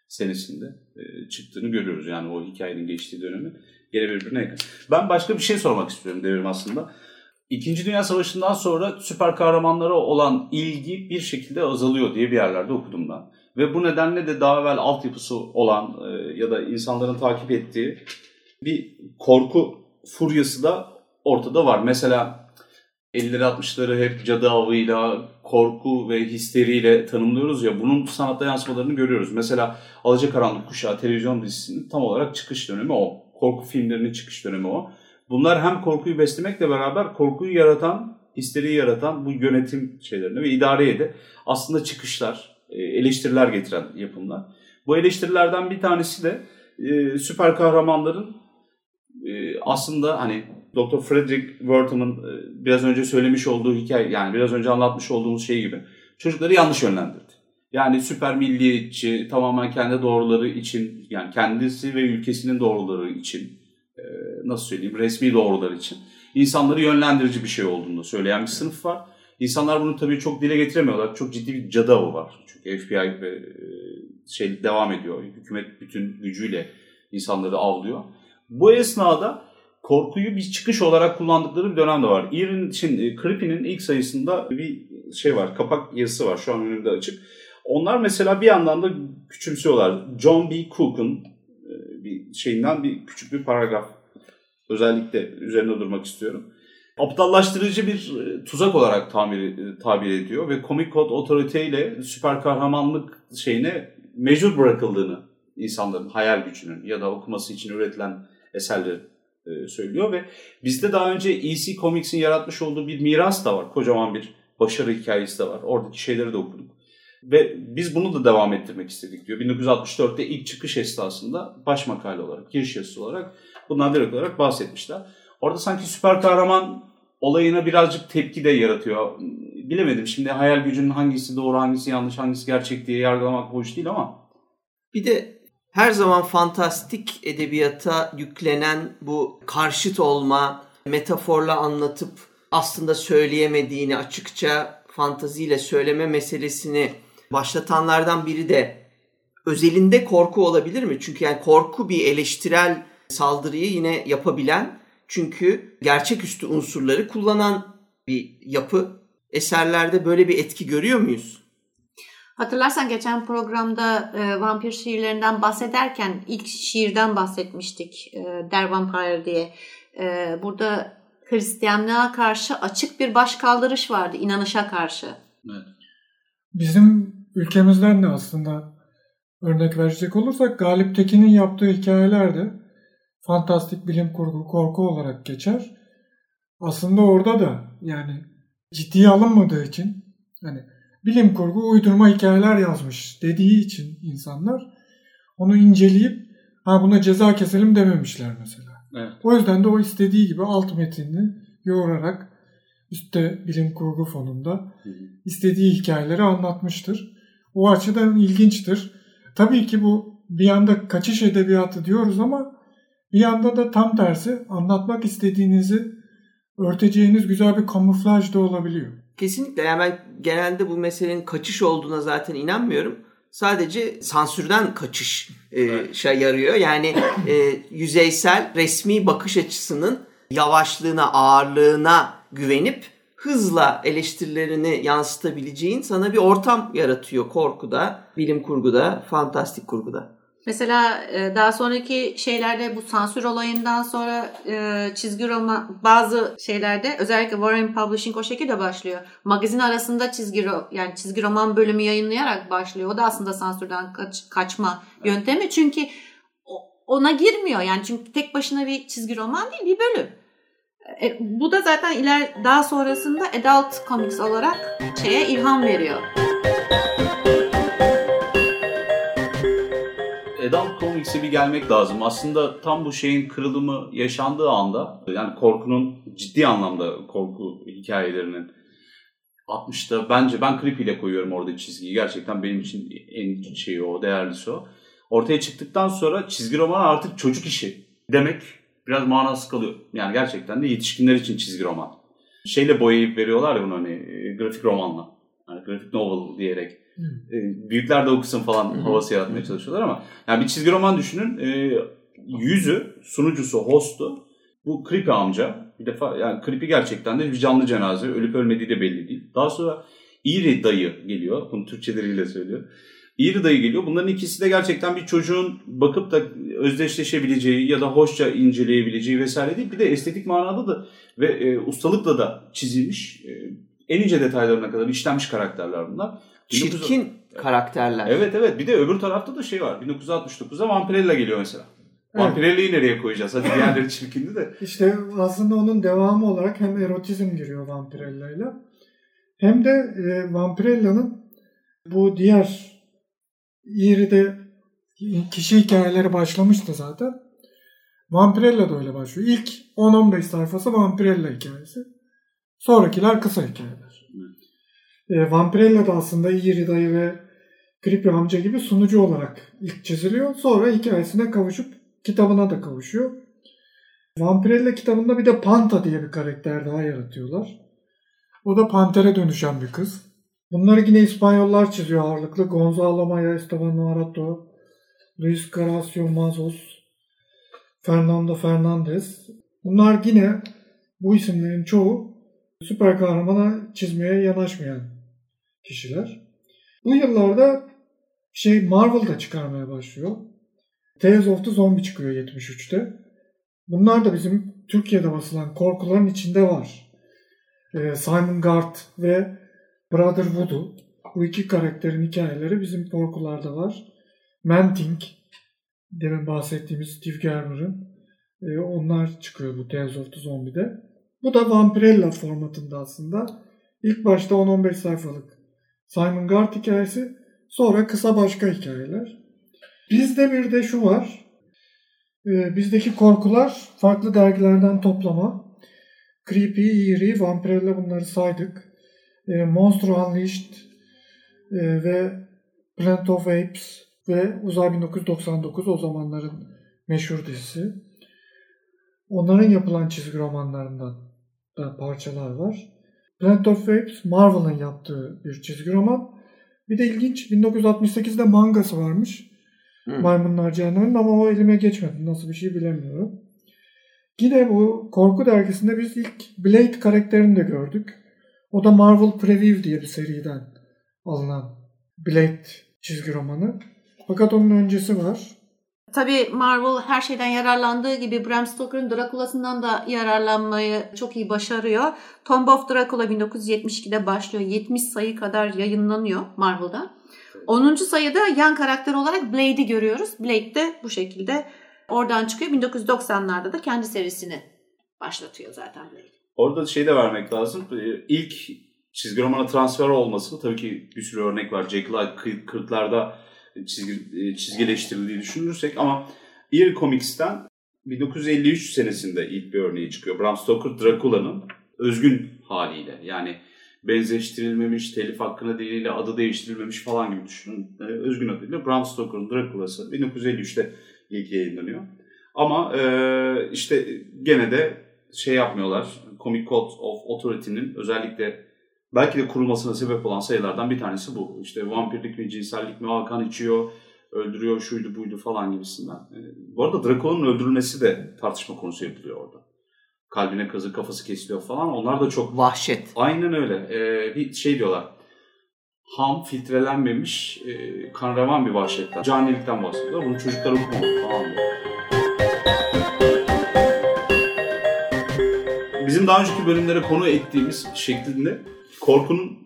senesinde e, çıktığını görüyoruz. Yani o hikayenin geçtiği dönemi gene birbirine yakın. Ben başka bir şey sormak istiyorum Devrim aslında. İkinci Dünya Savaşı'ndan sonra süper kahramanlara olan ilgi bir şekilde azalıyor diye bir yerlerde okudum ben. Ve bu nedenle de daha evvel altyapısı olan e, ya da insanların takip ettiği bir korku furyası da ortada var. Mesela 50'leri 60'ları hep cadı avıyla, korku ve histeriyle tanımlıyoruz ya bunun sanatta yansımalarını görüyoruz. Mesela Alacakaranlık Kuşağı televizyon dizisinin tam olarak çıkış dönemi o. Korku filmlerinin çıkış dönemi o. Bunlar hem korkuyu beslemekle beraber korkuyu yaratan, histeriyi yaratan bu yönetim şeylerini ve idareye de aslında çıkışlar, e, eleştiriler getiren yapımlar. Bu eleştirilerden bir tanesi de e, süper kahramanların e, aslında hani Dr. Frederick Wertham'ın biraz önce söylemiş olduğu hikaye yani biraz önce anlatmış olduğumuz şey gibi çocukları yanlış yönlendirdi. Yani süper milliyetçi, tamamen kendi doğruları için yani kendisi ve ülkesinin doğruları için e, nasıl söyleyeyim resmi doğrular için insanları yönlendirici bir şey olduğunu söyleyen bir sınıf var. İnsanlar bunu tabii çok dile getiremiyorlar. Çok ciddi bir cadı avı var. Çünkü FBI ve e, şey devam ediyor. Hükümet bütün gücüyle insanları avlıyor. Bu esnada korkuyu bir çıkış olarak kullandıkları bir dönem de var. Eerin, şimdi Creepy'nin ilk sayısında bir şey var, kapak yazısı var şu an önümde açık. Onlar mesela bir yandan da küçümsüyorlar. John B. Cook'un e, bir şeyinden bir küçük bir paragraf özellikle üzerine durmak istiyorum. Aptallaştırıcı bir e, tuzak olarak tabir, e, tabir ediyor ve Comic Code otoriteyle süper kahramanlık şeyine mecbur bırakıldığını insanların hayal gücünün ya da okuması için üretilen eserleri söylüyor ve bizde daha önce EC Comics'in yaratmış olduğu bir miras da var. Kocaman bir başarı hikayesi de var. Oradaki şeyleri de okuduk. Ve biz bunu da devam ettirmek istedik diyor. 1964'te ilk çıkış esnasında baş makale olarak, giriş yazısı olarak bundan direkt olarak bahsetmişler. Orada sanki süper kahraman olayına birazcık tepki de yaratıyor. Bilemedim şimdi hayal gücünün hangisi doğru, hangisi yanlış, hangisi gerçek diye yargılamak hoş değil ama. Bir de her zaman fantastik edebiyata yüklenen bu karşıt olma, metaforla anlatıp aslında söyleyemediğini açıkça fantaziyle söyleme meselesini başlatanlardan biri de özelinde korku olabilir mi? Çünkü yani korku bir eleştirel saldırıyı yine yapabilen çünkü gerçeküstü unsurları kullanan bir yapı. Eserlerde böyle bir etki görüyor muyuz? Hatırlarsan geçen programda e, vampir şiirlerinden bahsederken ilk şiirden bahsetmiştik. E, Der Vampire diye. E, burada Hristiyanlığa karşı açık bir başkaldırış vardı. inanışa karşı. Evet. Bizim ülkemizden de aslında örnek verecek olursak Galip Tekin'in yaptığı hikayeler de fantastik bilim kurgu, korku olarak geçer. Aslında orada da yani ciddiye alınmadığı için hani bilim kurgu uydurma hikayeler yazmış dediği için insanlar onu inceleyip ha buna ceza keselim dememişler mesela. Evet. O yüzden de o istediği gibi alt metinini yoğurarak üstte bilim kurgu fonunda istediği hikayeleri anlatmıştır. O açıdan ilginçtir. Tabii ki bu bir yanda kaçış edebiyatı diyoruz ama bir yanda da tam tersi anlatmak istediğinizi örteceğiniz güzel bir kamuflaj da olabiliyor. Kesinlikle. Yani ben genelde bu meselenin kaçış olduğuna zaten inanmıyorum. Sadece sansürden kaçış e, şey yarıyor. Yani e, yüzeysel resmi bakış açısının yavaşlığına, ağırlığına güvenip hızla eleştirilerini yansıtabileceğin sana bir ortam yaratıyor korkuda, bilim kurguda, fantastik kurguda. Mesela e, daha sonraki şeylerde bu sansür olayından sonra e, çizgi roman bazı şeylerde özellikle Warren Publishing o şekilde başlıyor. Magazin arasında çizgi yani çizgi roman bölümü yayınlayarak başlıyor. O da aslında sansürden kaç, kaçma yöntemi. Çünkü ona girmiyor. Yani çünkü tek başına bir çizgi roman değil, bir bölüm. E, bu da zaten iler daha sonrasında adult comics olarak şeye ilham veriyor. Adult Comics'e bir gelmek lazım. Aslında tam bu şeyin kırılımı yaşandığı anda yani korkunun ciddi anlamda korku hikayelerinin 60'ta bence ben Creepy ile koyuyorum orada çizgiyi. Gerçekten benim için en şeyi o, değerlisi o. Ortaya çıktıktan sonra çizgi roman artık çocuk işi demek biraz manası kalıyor. Yani gerçekten de yetişkinler için çizgi roman. Şeyle boyayıp veriyorlar ya bunu hani e, grafik romanla. Yani grafik novel diyerek. Hmm. büyükler de okusun falan havası yaratmaya çalışıyorlar ama yani bir çizgi roman düşünün. E, yüzü, sunucusu, hostu bu Creepy amca. Bir defa yani Creepy gerçekten de bir canlı cenaze. Ölüp ölmediği de belli değil. Daha sonra Iri dayı geliyor. Bunu Türkçeleriyle söylüyor. İri dayı geliyor. Bunların ikisi de gerçekten bir çocuğun bakıp da özdeşleşebileceği ya da hoşça inceleyebileceği vesaire değil. Bir de estetik manada da ve e, ustalıkla da çizilmiş e, en ince detaylarına kadar işlenmiş karakterler bunlar. Çirkin 19... karakterler. Evet evet bir de öbür tarafta da şey var. 1969'da Vampirella geliyor mesela. Evet. Vampirella'yı nereye koyacağız? Hadi diğerleri çirkindi de. İşte aslında onun devamı olarak hem erotizm giriyor Vampirella'yla hem de e, Vampirella'nın bu diğer İğri'de kişi hikayeleri başlamıştı zaten. Vampirella da öyle başlıyor. İlk 10-15 sayfası Vampirella hikayesi. Sonrakiler kısa hikayeler. E, Vampirella da aslında İğri dayı ve Creepy amca gibi sunucu olarak ilk çiziliyor. Sonra hikayesine kavuşup kitabına da kavuşuyor. Vampirella kitabında bir de Panta diye bir karakter daha yaratıyorlar. O da pantere dönüşen bir kız. Bunları yine İspanyollar çiziyor ağırlıklı. Gonzalo Maya, Esteban Marato, Luis Caracio Mazos, Fernando Fernandez. Bunlar yine bu isimlerin çoğu süper kahramana çizmeye yanaşmayan kişiler. Bu yıllarda şey Marvel da çıkarmaya başlıyor. Tales of the Zombie çıkıyor 73'te. Bunlar da bizim Türkiye'de basılan korkuların içinde var. Ee, Simon Gard ve Brother Voodoo. Bu iki karakterin hikayeleri bizim korkularda var. Manting, demin bahsettiğimiz Steve Germer'ın. E, onlar çıkıyor bu Tales of the Zombie'de. Bu da Vampirella formatında aslında. İlk başta 10-15 sayfalık Simon Gard hikayesi. Sonra kısa başka hikayeler. Bizde bir de şu var. E, bizdeki korkular farklı dergilerden toplama. Creepy, Eerie, Vampirella bunları saydık e, Monster Unleashed e, ve Planet of Apes ve Uzay 1999 o zamanların meşhur dizisi. Onların yapılan çizgi romanlarından da parçalar var. Planet of Apes Marvel'ın yaptığı bir çizgi roman. Bir de ilginç 1968'de mangası varmış. Hmm. Maymunlar Cehennemi'nin ama o elime geçmedi. Nasıl bir şey bilemiyorum. Yine bu korku dergisinde biz ilk Blade karakterini de gördük. O da Marvel Preview diye bir seriden alınan Blade çizgi romanı. Fakat onun öncesi var. Tabii Marvel her şeyden yararlandığı gibi Bram Stoker'ın Dracula'sından da yararlanmayı çok iyi başarıyor. Tomb of Dracula 1972'de başlıyor. 70 sayı kadar yayınlanıyor Marvel'da. 10. sayıda yan karakter olarak Blade'i görüyoruz. Blade de bu şekilde oradan çıkıyor. 1990'larda da kendi serisini başlatıyor zaten Blade. Orada şey de vermek lazım. Ee, ilk çizgi romana transfer olması tabii ki bir sürü örnek var. Jekyll Hyde 40'larda çizgi, e, çizgileştirildiği düşünürsek ama Eerie Comics'ten 1953 senesinde ilk bir örneği çıkıyor. Bram Stoker Dracula'nın özgün haliyle. Yani benzeştirilmemiş, telif hakkına değiliyle adı değiştirilmemiş falan gibi düşünün. Ee, özgün adıyla Bram Stoker'ın Dracula'sı 1953'te ilk yayınlanıyor. Ama e, işte gene de şey yapmıyorlar, Comic Code of Authority'nin özellikle belki de kurulmasına sebep olan sayılardan bir tanesi bu. İşte vampirlik ve cinsellik mi Hakan içiyor, öldürüyor, şuydu buydu falan gibisinden. E, bu arada Draco'nun öldürülmesi de tartışma konusu yapılıyor orada. Kalbine kazı, kafası kesiliyor falan. Onlar da çok... Vahşet. Aynen öyle. Ee, bir şey diyorlar. Ham, filtrelenmemiş, e, kan revan bir vahşetten, canilikten bahsediyorlar. Bunu çocuklar okumamalı falan diyor. Bizim daha önceki bölümlere konu ettiğimiz şeklinde korkunun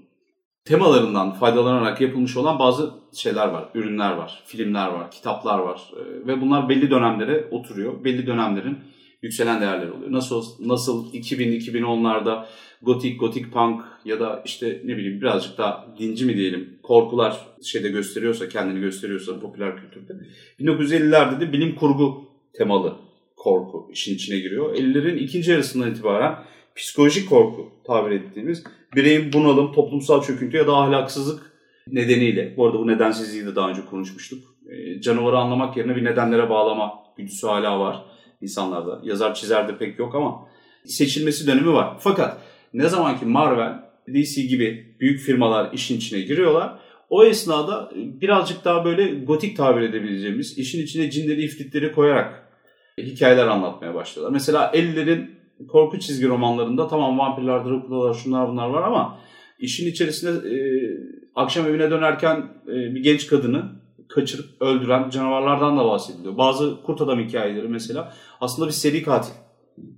temalarından faydalanarak yapılmış olan bazı şeyler var, ürünler var, filmler var, kitaplar var Ee, ve bunlar belli dönemlere oturuyor. Belli dönemlerin yükselen değerleri oluyor. Nasıl nasıl 2000-2010'larda gotik, gotik punk ya da işte ne bileyim birazcık daha dinci mi diyelim korkular şeyde gösteriyorsa, kendini gösteriyorsa popüler kültürde. 1950'lerde de bilim kurgu temalı korku işin içine giriyor. 50'lerin ikinci yarısından itibaren psikolojik korku tabir ettiğimiz bireyin bunalım, toplumsal çöküntü ya da ahlaksızlık nedeniyle, bu arada bu nedensizliği de daha önce konuşmuştuk. Ee, canavarı anlamak yerine bir nedenlere bağlama güdüsü hala var insanlarda. Yazar çizerde pek yok ama seçilmesi dönemi var. Fakat ne zamanki Marvel, DC gibi büyük firmalar işin içine giriyorlar, o esnada birazcık daha böyle gotik tabir edebileceğimiz, işin içine cinleri, ifritleri koyarak hikayeler anlatmaya başlıyorlar. Mesela 50'lerin korku çizgi romanlarında tamam vampirler, Draculalar, şunlar bunlar var ama işin içerisinde e, akşam evine dönerken e, bir genç kadını kaçırıp öldüren canavarlardan da bahsediliyor. Bazı kurt adam hikayeleri mesela aslında bir seri katil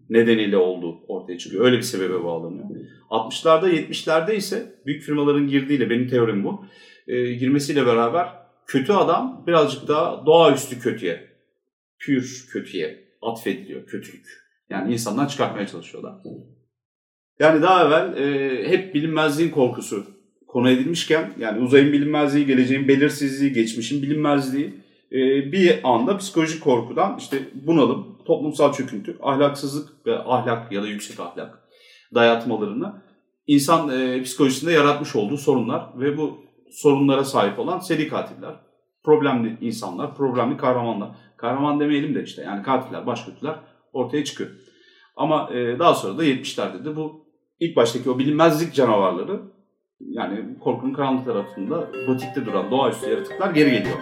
nedeniyle olduğu ortaya çıkıyor. Öyle bir sebebe bağlanıyor. 60'larda 70'lerde ise büyük firmaların girdiğiyle benim teorim bu. E, girmesiyle beraber kötü adam birazcık daha doğaüstü kötüye, pür kötüye atfediliyor kötülük. Yani insandan çıkartmaya çalışıyorlar. Yani daha evvel e, hep bilinmezliğin korkusu konu edilmişken yani uzayın bilinmezliği, geleceğin belirsizliği, geçmişin bilinmezliği e, bir anda psikolojik korkudan işte bunalım, toplumsal çöküntü, ahlaksızlık ve ahlak ya da yüksek ahlak dayatmalarını insan e, psikolojisinde yaratmış olduğu sorunlar ve bu sorunlara sahip olan seri katiller, problemli insanlar, problemli kahramanlar. Kahraman demeyelim de işte yani katiller, başkötüler ortaya çıkıyor. Ama e, daha sonra da 70'lerde de bu ilk baştaki o bilinmezlik canavarları yani korkunun karanlık tarafında gotikte duran doğaüstü yaratıklar geri geliyor.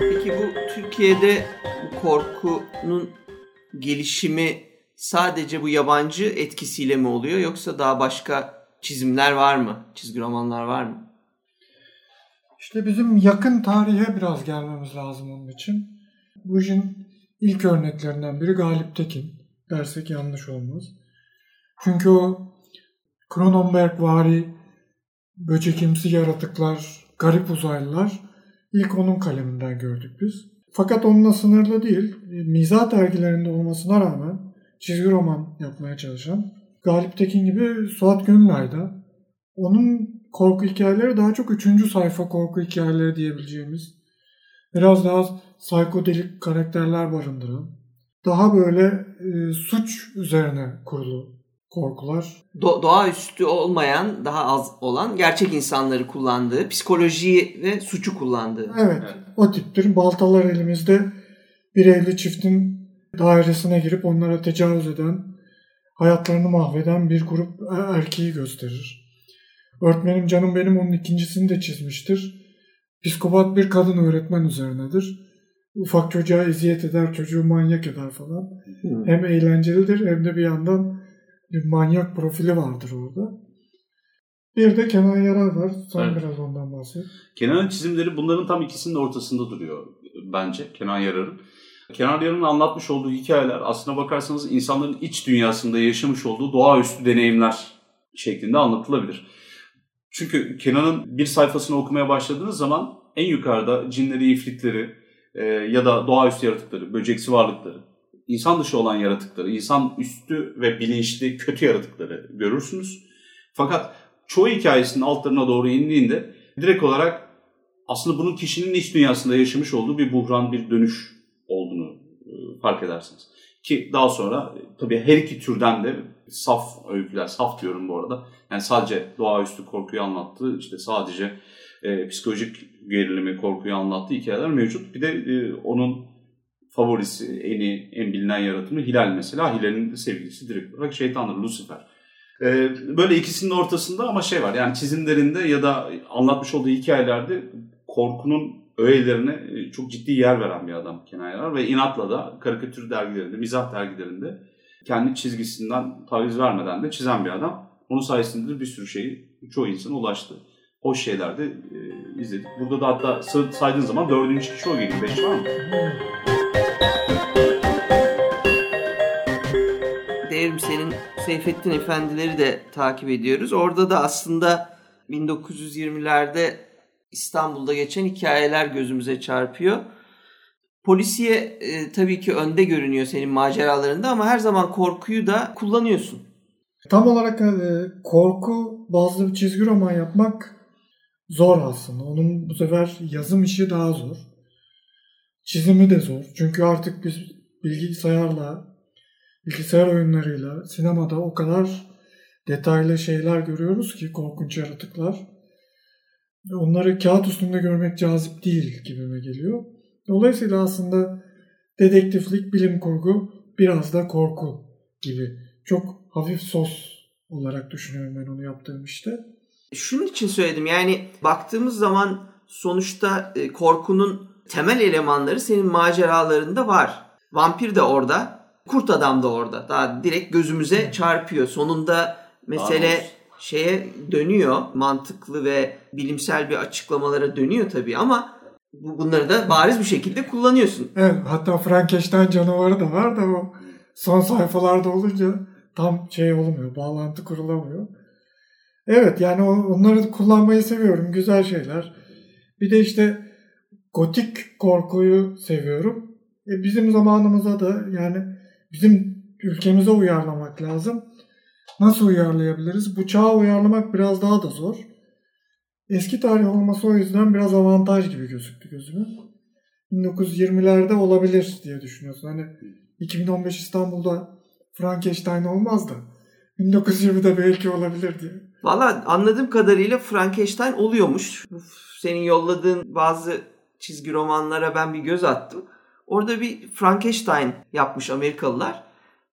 Peki bu Türkiye'de bu korkunun gelişimi sadece bu yabancı etkisiyle mi oluyor yoksa daha başka çizimler var mı? Çizgi romanlar var mı? İşte bizim yakın tarihe biraz gelmemiz lazım onun için. Bu işin ilk örneklerinden biri Galip Tekin dersek yanlış olmaz. Çünkü o Cronenberg vari böcekimsi yaratıklar, garip uzaylılar ilk onun kaleminden gördük biz. Fakat onunla sınırlı değil. Mizah dergilerinde olmasına rağmen çizgi roman yapmaya çalışan Galip Tekin gibi Suat Gönülay'da onun korku hikayeleri daha çok üçüncü sayfa korku hikayeleri diyebileceğimiz biraz daha psikodelik karakterler barındıran daha böyle e, suç üzerine kurulu korkular. Do- doğaüstü olmayan, daha az olan gerçek insanları kullandığı, psikolojiyi ve suçu kullandığı. Evet, evet. o tiptir. Baltalar elimizde bir evli çiftin dairesine girip onlara tecavüz eden, hayatlarını mahveden bir grup erkeği gösterir. Öğretmenim canım benim onun ikincisini de çizmiştir. Psikopat bir kadın öğretmen üzerinedir. Ufak çocuğa eziyet eder, çocuğu manyak eder falan. Hmm. Hem eğlencelidir hem de bir yandan bir manyak profili vardır orada. Bir de Kenan Yarar var. Sen evet. biraz ondan bahset. Kenan'ın çizimleri bunların tam ikisinin ortasında duruyor bence Kenan Yarar'ın. Kenan Yarar'ın anlatmış olduğu hikayeler aslına bakarsanız insanların iç dünyasında yaşamış olduğu doğaüstü deneyimler şeklinde anlatılabilir. Çünkü Kenan'ın bir sayfasını okumaya başladığınız zaman en yukarıda cinleri, ifritleri e, ya da doğaüstü yaratıkları, böceksi varlıkları, insan dışı olan yaratıkları, insan üstü ve bilinçli kötü yaratıkları görürsünüz. Fakat çoğu hikayesinin altlarına doğru indiğinde direkt olarak aslında bunun kişinin iç dünyasında yaşamış olduğu bir buhran, bir dönüş olduğunu e, fark edersiniz. Ki daha sonra tabii her iki türden de saf öyküler, saf diyorum bu arada. Yani sadece doğaüstü korkuyu anlattığı, işte sadece e, psikolojik gerilimi, korkuyu anlattığı hikayeler mevcut. Bir de e, onun favorisi, eni, en bilinen yaratımı Hilal mesela. Hilal'in sevgilisi direkt olarak şeytandır, Lucifer. Ee, böyle ikisinin ortasında ama şey var yani çizimlerinde ya da anlatmış olduğu hikayelerde korkunun öğelerine e, çok ciddi yer veren bir adam Kenan Yıldız ve inatla da karikatür dergilerinde, mizah dergilerinde kendi çizgisinden taviz vermeden de çizen bir adam. Onun sayesinde de bir sürü şeyi çoğu insana ulaştı. Hoş şeyler de e, izledik. Burada da hatta saydığın zaman dördüncü kişi o geliyor. Beş var mı? Değerim senin Seyfettin Efendileri de takip ediyoruz. Orada da aslında 1920'lerde İstanbul'da geçen hikayeler gözümüze çarpıyor. Polisiye e, tabii ki önde görünüyor senin maceralarında ama her zaman korkuyu da kullanıyorsun. Tam olarak e, korku bazı bir çizgi roman yapmak zor aslında. Onun bu sefer yazım işi daha zor. Çizimi de zor. Çünkü artık biz bilgisayarla, bilgisayar oyunlarıyla, sinemada o kadar detaylı şeyler görüyoruz ki korkunç yaratıklar. Onları kağıt üstünde görmek cazip değil gibime geliyor. Dolayısıyla aslında dedektiflik, bilim kurgu biraz da korku gibi. Çok hafif sos olarak düşünüyorum ben onu yaptığım işte. Şunun için söyledim yani baktığımız zaman sonuçta e, korkunun temel elemanları senin maceralarında var. Vampir de orada, kurt adam da orada. Daha direkt gözümüze çarpıyor. Sonunda mesele Anladım. şeye dönüyor. Mantıklı ve bilimsel bir açıklamalara dönüyor tabii ama bunları da bariz bir şekilde kullanıyorsun. Evet hatta Frankenstein canavarı da var da o son sayfalarda olunca tam şey olmuyor. Bağlantı kurulamıyor. Evet yani onları kullanmayı seviyorum. Güzel şeyler. Bir de işte gotik korkuyu seviyorum. E bizim zamanımıza da yani bizim ülkemize uyarlamak lazım. Nasıl uyarlayabiliriz? Bu çağa uyarlamak biraz daha da zor. Eski tarih olması o yüzden biraz avantaj gibi gözüktü gözüme. 1920'lerde olabilir diye düşünüyorsun. Hani 2015 İstanbul'da Frankenstein olmaz da 1920'de belki olabilir diye. Valla anladığım kadarıyla Frankenstein oluyormuş. Senin yolladığın bazı çizgi romanlara ben bir göz attım. Orada bir Frankenstein yapmış Amerikalılar.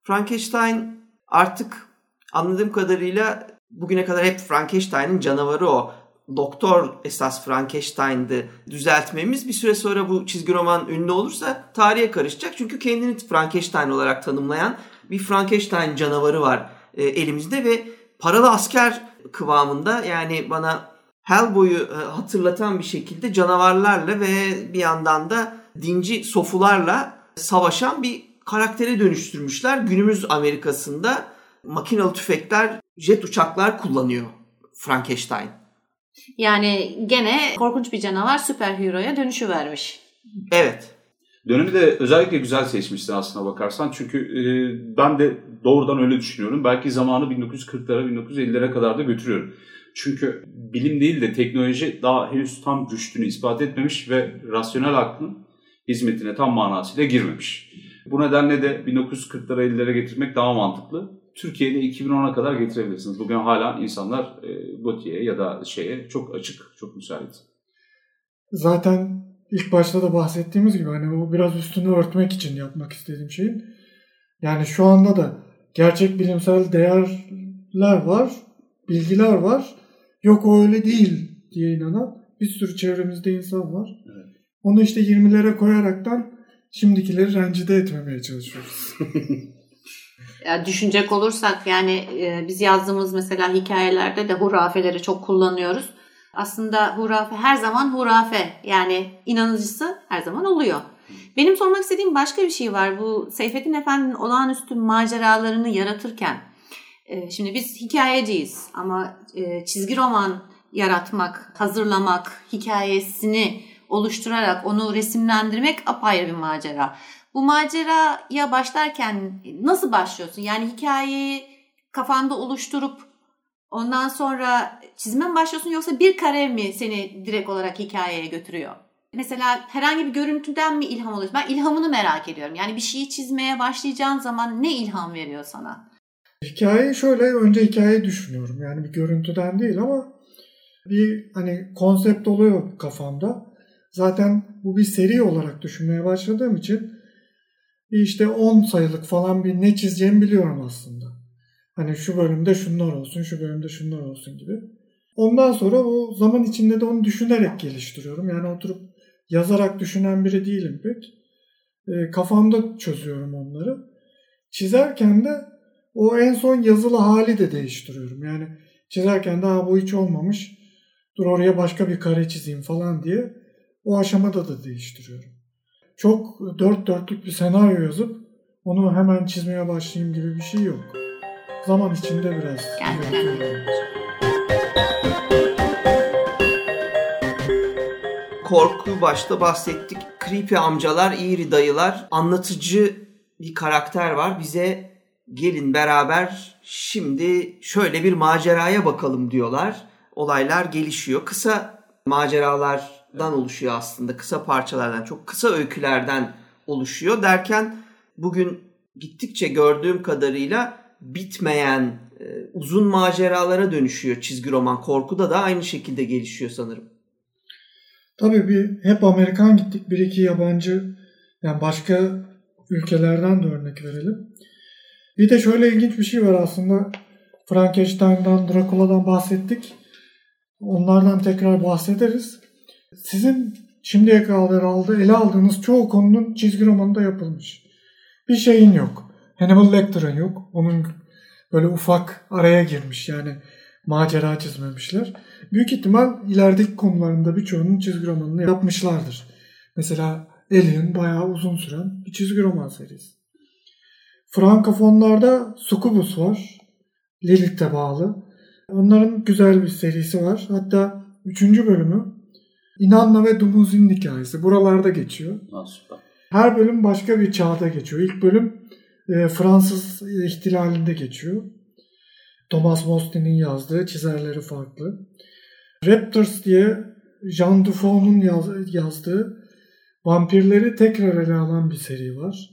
Frankenstein artık anladığım kadarıyla bugüne kadar hep Frankenstein'in canavarı o doktor esas Frankenstein'dı düzeltmemiz bir süre sonra bu çizgi roman ünlü olursa tarihe karışacak. Çünkü kendini Frankenstein olarak tanımlayan bir Frankenstein canavarı var e, elimizde ve paralı asker kıvamında yani bana Hellboy'u e, hatırlatan bir şekilde canavarlarla ve bir yandan da dinci sofularla savaşan bir karaktere dönüştürmüşler. Günümüz Amerika'sında makinalı tüfekler, jet uçaklar kullanıyor Frankenstein. Yani gene korkunç bir canavar süper hero'ya dönüşü vermiş. Evet. Dönemi de özellikle güzel seçmişsin aslına bakarsan. Çünkü e, ben de doğrudan öyle düşünüyorum. Belki zamanı 1940'lara, 1950'lere kadar da götürüyorum. Çünkü bilim değil de teknoloji daha henüz tam güçlüğünü ispat etmemiş ve rasyonel aklın hizmetine tam manasıyla girmemiş. Bu nedenle de 1940'lara 50'lere getirmek daha mantıklı. Türkiye'de 2010'a kadar getirebilirsiniz. Bugün hala insanlar e, Goti'ye ya da şeye çok açık, çok müsait. Zaten ilk başta da bahsettiğimiz gibi hani bu biraz üstünü örtmek için yapmak istediğim şeyin. Yani şu anda da gerçek bilimsel değerler var, bilgiler var. Yok o öyle değil diye inanan bir sürü çevremizde insan var. Evet. Onu işte 20'lere koyaraktan şimdikileri rencide etmemeye çalışıyoruz. ya düşünecek olursak yani e, biz yazdığımız mesela hikayelerde de hurafeleri çok kullanıyoruz. Aslında hurafe her zaman hurafe yani inanıcısı her zaman oluyor. Benim sormak istediğim başka bir şey var. Bu Seyfettin Efendi'nin olağanüstü maceralarını yaratırken e, şimdi biz hikayeciyiz ama e, çizgi roman yaratmak, hazırlamak, hikayesini oluşturarak onu resimlendirmek apayrı bir macera. Bu maceraya başlarken nasıl başlıyorsun? Yani hikayeyi kafanda oluşturup ondan sonra çizime mi başlıyorsun yoksa bir kare mi seni direkt olarak hikayeye götürüyor? Mesela herhangi bir görüntüden mi ilham alıyorsun? Ben ilhamını merak ediyorum. Yani bir şeyi çizmeye başlayacağın zaman ne ilham veriyor sana? Hikayeyi şöyle önce hikayeyi düşünüyorum. Yani bir görüntüden değil ama bir hani konsept oluyor kafamda. Zaten bu bir seri olarak düşünmeye başladığım için işte 10 sayılık falan bir ne çizeceğimi biliyorum aslında. Hani şu bölümde şunlar olsun, şu bölümde şunlar olsun gibi. Ondan sonra o zaman içinde de onu düşünerek geliştiriyorum. Yani oturup yazarak düşünen biri değilim pek. E, kafamda çözüyorum onları. Çizerken de o en son yazılı hali de değiştiriyorum. Yani çizerken de bu hiç olmamış. Dur oraya başka bir kare çizeyim falan diye o aşamada da değiştiriyorum. Çok dört dörtlük bir senaryo yazıp onu hemen çizmeye başlayayım gibi bir şey yok. Zaman içinde biraz yürütüyorum. Korku başta bahsettik. Creepy amcalar, iri dayılar, anlatıcı bir karakter var. Bize gelin beraber şimdi şöyle bir maceraya bakalım diyorlar. Olaylar gelişiyor. Kısa maceralardan oluşuyor aslında. Kısa parçalardan, çok kısa öykülerden oluşuyor. Derken bugün gittikçe gördüğüm kadarıyla bitmeyen e, uzun maceralara dönüşüyor çizgi roman. Korkuda da aynı şekilde gelişiyor sanırım. Tabii bir hep Amerikan gittik. Bir iki yabancı yani başka ülkelerden de örnek verelim. Bir de şöyle ilginç bir şey var aslında. Frankenstein'dan, Dracula'dan bahsettik. Onlardan tekrar bahsederiz. Sizin şimdiye kadar aldı, ele aldığınız çoğu konunun çizgi romanında yapılmış. Bir şeyin yok. Hannibal Lecter'ın yok. Onun böyle ufak araya girmiş yani macera çizmemişler. Büyük ihtimal ilerideki konularında birçoğunun çizgi romanını yapmışlardır. Mesela Alien bayağı uzun süren bir çizgi roman serisi. Frankofonlarda Succubus var. Lilith'e bağlı. Onların güzel bir serisi var. Hatta üçüncü bölümü İnanna ve Dumuzi'nin hikayesi. Buralarda geçiyor. Süper. Her bölüm başka bir çağda geçiyor. İlk bölüm e, Fransız ihtilalinde geçiyor. Thomas Mostin'in yazdığı, çizerleri farklı. Raptors diye Jean Dufault'un yaz, yazdığı vampirleri tekrar ele alan bir seri var.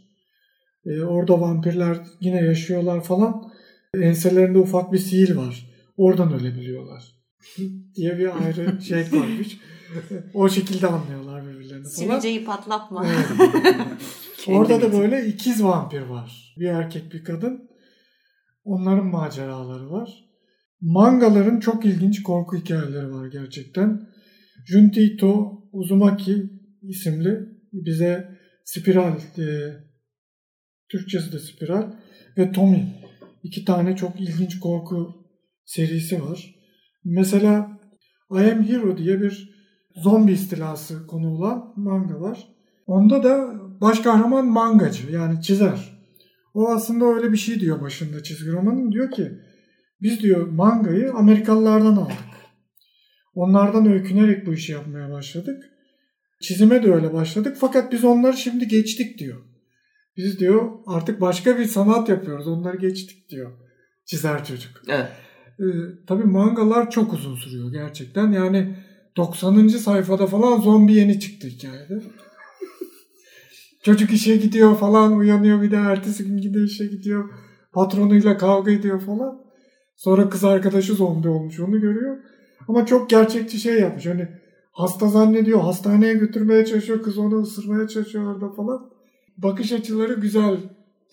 E, orada vampirler yine yaşıyorlar falan. Enselerinde ufak bir sihir var. Oradan ölebiliyorlar. diye bir ayrı şey varmış. o şekilde anlıyorlar birbirlerini falan. Sivilceyi patlatma. Evet. Orada da böyle ikiz vampir var. Bir erkek bir kadın. Onların maceraları var. Mangaların çok ilginç korku hikayeleri var gerçekten. Junito Uzumaki isimli bize Spiral, e, Türkçesi de Spiral ve Tommy iki tane çok ilginç korku serisi var. Mesela I Am Hero diye bir zombi istilası konu olan manga var. Onda da baş kahraman mangacı yani çizer. O aslında öyle bir şey diyor başında çizgi romanın. Diyor ki biz diyor mangayı Amerikalılardan aldık. Onlardan öykünerek bu işi yapmaya başladık. Çizime de öyle başladık fakat biz onları şimdi geçtik diyor. Biz diyor artık başka bir sanat yapıyoruz. Onları geçtik diyor. Çizer çocuk. Evet. Ee, tabii mangalar çok uzun sürüyor gerçekten. Yani 90. sayfada falan zombi yeni çıktı hikayede. Çocuk işe gidiyor falan uyanıyor bir de ertesi gün gidiyor işe gidiyor. Patronuyla kavga ediyor falan. Sonra kız arkadaşı zombi olmuş onu görüyor. Ama çok gerçekçi şey yapmış. Hani hasta zannediyor hastaneye götürmeye çalışıyor. Kız onu ısırmaya çalışıyor orada falan. Bakış açıları güzel.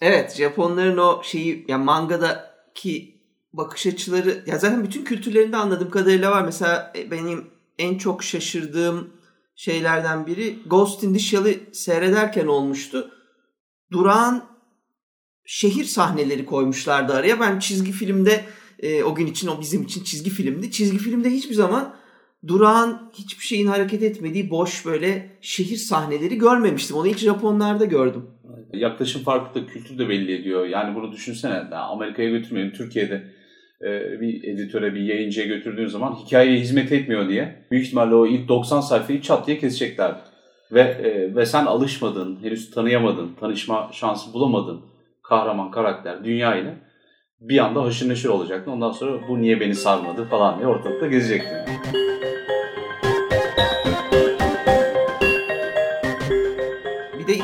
Evet Japonların o şeyi yani mangadaki bakış açıları ya zaten bütün kültürlerinde anladığım kadarıyla var. Mesela benim en çok şaşırdığım şeylerden biri Ghost in the Shell'i seyrederken olmuştu. Durağan şehir sahneleri koymuşlardı araya. Ben çizgi filmde e, o gün için o bizim için çizgi filmdi. Çizgi filmde hiçbir zaman durağan hiçbir şeyin hareket etmediği boş böyle şehir sahneleri görmemiştim. Onu ilk Japonlarda gördüm. Yaklaşım farklı da kültür de belli ediyor. Yani bunu düşünsene. Amerika'ya götürmeyelim. Türkiye'de bir editöre, bir yayıncıya götürdüğün zaman hikayeye hizmet etmiyor diye büyük ihtimalle o ilk 90 sayfayı çat diye keseceklerdi. Ve, e, ve sen alışmadın, henüz tanıyamadın, tanışma şansı bulamadın kahraman karakter dünya ile bir anda haşır neşir olacaktın. Ondan sonra bu niye beni sarmadı falan diye ortalıkta gezecektin.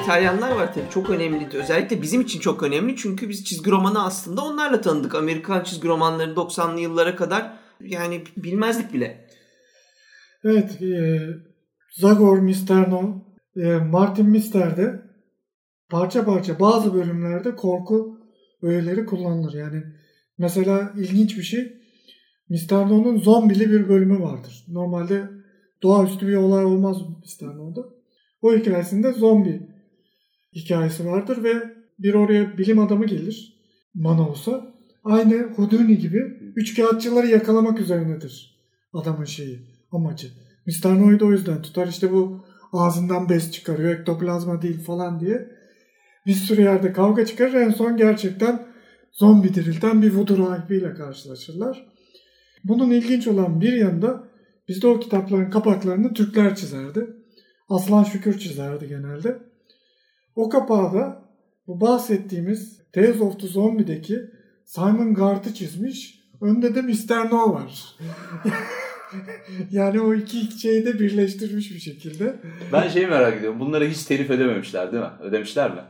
İtalyanlar var tabii çok önemli. Özellikle bizim için çok önemli çünkü biz çizgi romanı aslında onlarla tanıdık. Amerikan çizgi romanları 90'lı yıllara kadar yani bilmezdik bile. Evet, e, Zagor Misterno, e, Martin Mister de parça parça bazı bölümlerde korku öğeleri kullanılır. Yani mesela ilginç bir şey Mr. No'nun zombili bir bölümü vardır. Normalde doğaüstü bir olay olmaz Mr. No'da. O hikayesinde zombi hikayesi vardır ve bir oraya bilim adamı gelir. Manos'a. Aynı Houdini gibi üç kağıtçıları yakalamak üzerinedir adamın şeyi, amacı. Mr. No'yu da o yüzden tutar. İşte bu ağzından bez çıkarıyor, ektoplazma değil falan diye. Bir sürü yerde kavga çıkarır. En son gerçekten zombi dirilten bir voodoo rahibiyle karşılaşırlar. Bunun ilginç olan bir yanında bizde o kitapların kapaklarını Türkler çizerdi. Aslan Şükür çizerdi genelde. O kapağı da bu bahsettiğimiz Tales of the Zombie'deki Simon Gard'ı çizmiş. Önde de Mr. No var. yani o iki şeyi de birleştirmiş bir şekilde. Ben şeyi merak ediyorum. Bunları hiç telif ödememişler değil mi? Ödemişler mi?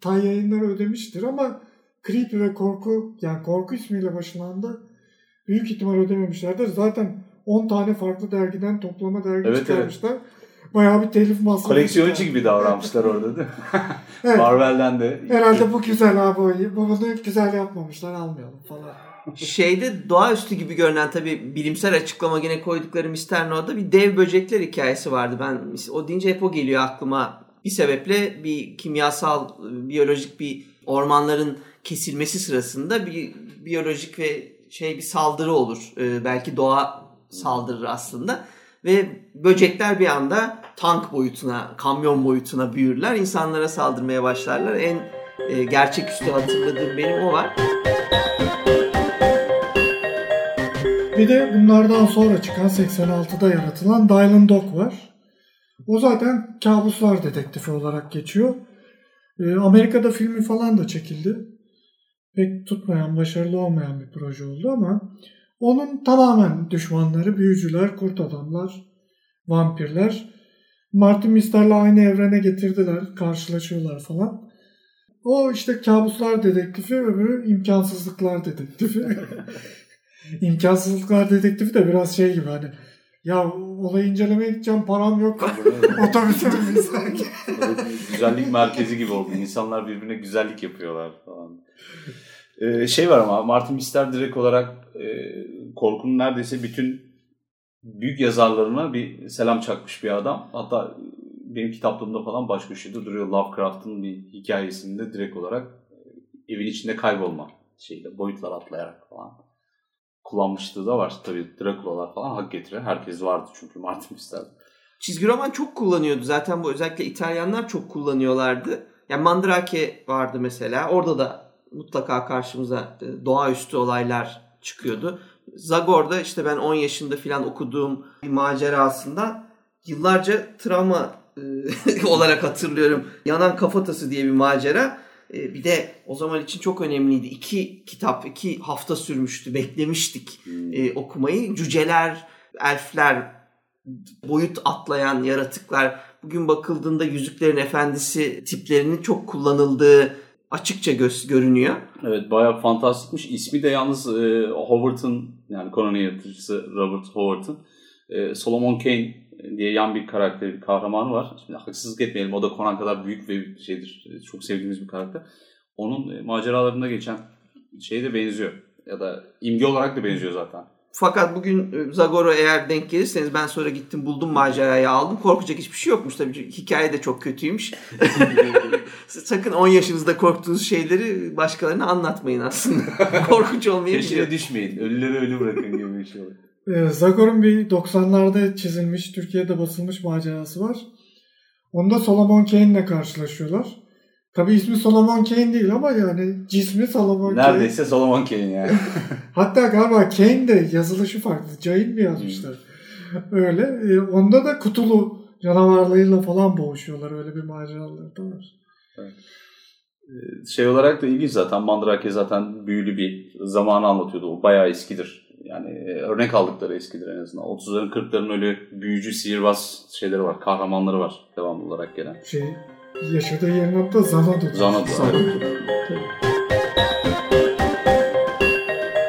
Tay yayınları ödemiştir ama Creepy ve Korku yani Korku ismiyle başlandı. Büyük ihtimal ödememişlerdir. Zaten 10 tane farklı dergiden toplama dergi Evet, çıkarmışlar. Bayağı bir telif masrafı. Koleksiyoncu çıkar. gibi davranmışlar orada değil mi? Evet. Marvel'den de. Herhalde bu güzel abi. o- Bu bunu güzel yapmamışlar almayalım falan. Şeyde doğaüstü gibi görünen tabii bilimsel açıklama gene koydukları Mr. No'da bir dev böcekler hikayesi vardı. Ben o deyince hep o geliyor aklıma. Bir sebeple bir kimyasal, biyolojik bir ormanların kesilmesi sırasında bir biyolojik ve şey bir saldırı olur. Ee, belki doğa saldırır aslında. Ve böcekler bir anda tank boyutuna, kamyon boyutuna büyürler. insanlara saldırmaya başlarlar. En e, gerçeküstü hatırladığım benim o var. Bir de bunlardan sonra çıkan 86'da yaratılan Dylan Dog var. O zaten kabuslar dedektifi olarak geçiyor. Ee, Amerika'da filmi falan da çekildi. Pek tutmayan, başarılı olmayan bir proje oldu ama onun tamamen düşmanları büyücüler, kurt adamlar, vampirler. Martin Mister'la aynı evrene getirdiler, karşılaşıyorlar falan. O işte kabuslar dedektifi, öbürü imkansızlıklar dedektifi. İmkansızlıklar dedektifi de biraz şey gibi hani ya olayı incelemeye gideceğim param yok. Otobüse mi bir güzellik merkezi gibi oldu. İnsanlar birbirine güzellik yapıyorlar falan. Ee, şey var ama Martin Mister direkt olarak e, korkunun neredeyse bütün büyük yazarlarına bir selam çakmış bir adam. Hatta benim kitaplığımda falan baş köşede duruyor Lovecraft'ın bir hikayesinde direkt olarak e, evin içinde kaybolma şeyle boyutlar atlayarak falan kullanmışlığı da var. Tabii Dracula'lar falan hak getire. Herkes vardı çünkü Martin Mister'de. Çizgi roman çok kullanıyordu. Zaten bu özellikle İtalyanlar çok kullanıyorlardı. Yani Mandrake vardı mesela. Orada da mutlaka karşımıza e, doğaüstü olaylar çıkıyordu. Zagor'da işte ben 10 yaşında falan okuduğum bir macerasında yıllarca travma e, olarak hatırlıyorum. Yanan Kafatası diye bir macera. E, Bir de o zaman için çok önemliydi. İki kitap, iki hafta sürmüştü. Beklemiştik e, okumayı. Cüceler, elfler, boyut atlayan yaratıklar. Bugün bakıldığında Yüzüklerin Efendisi tiplerinin çok kullanıldığı açıkça gö- görünüyor. Evet bayağı fantastikmiş. İsmi de yalnız e, Howard'ın yani Conan'ın yaratıcısı Robert Howard'ın e, Solomon Kane diye yan bir karakter, bir kahramanı var. Şimdi haksızlık etmeyelim o da Conan kadar büyük ve şeydir. e, Çok sevdiğimiz bir karakter. Onun e, maceralarında geçen şeye de benziyor. Ya da imge olarak da benziyor zaten. Fakat bugün e, Zagor'a eğer denk gelirseniz ben sonra gittim buldum macerayı aldım. Korkacak hiçbir şey yokmuş tabii. Hikaye de çok kötüymüş. Sakın 10 yaşınızda korktuğunuz şeyleri başkalarına anlatmayın aslında. Korkunç olmayabilir. Peşine düşmeyin. Ölüleri ölü bırakın gibi bir şey olur. Ee, Zagor'un bir 90'larda çizilmiş, Türkiye'de basılmış macerası var. Onda Solomon Kane'le karşılaşıyorlar. Tabi ismi Solomon Kane değil ama yani cismi Solomon Kane. Neredeyse Solomon Kane yani. Hatta galiba Kane de yazılışı farklı. Cain mi yazmışlar? Öyle. Ee, onda da kutulu canavarlarıyla falan boğuşuyorlar. Öyle bir maceraları da var. şey olarak da ilginç zaten. Mandrake zaten büyülü bir zamanı anlatıyordu. O bayağı eskidir. Yani e, örnek aldıkları eskidir en azından. 30'ların 40'ların öyle büyücü, sihirbaz şeyleri var. Kahramanları var devamlı olarak gelen. Şey yaşadığı yerin adı da. Xanadu.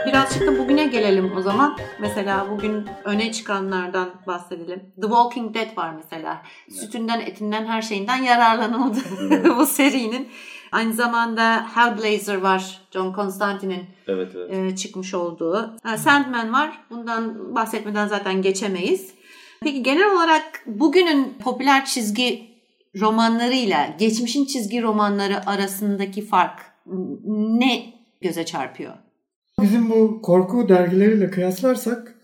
Bir birazcık da bugüne gelelim o zaman. Mesela bugün öne çıkanlardan bahsedelim. The Walking Dead var mesela. Sütünden, etinden, her şeyinden yararlanıldı bu serinin. Aynı zamanda Hellblazer var. John Constantine'in Evet evet. e, çıkmış olduğu. Sandman var. Bundan bahsetmeden zaten geçemeyiz. Peki genel olarak bugünün popüler çizgi romanlarıyla geçmişin çizgi romanları arasındaki fark ne göze çarpıyor? Bizim bu korku dergileriyle kıyaslarsak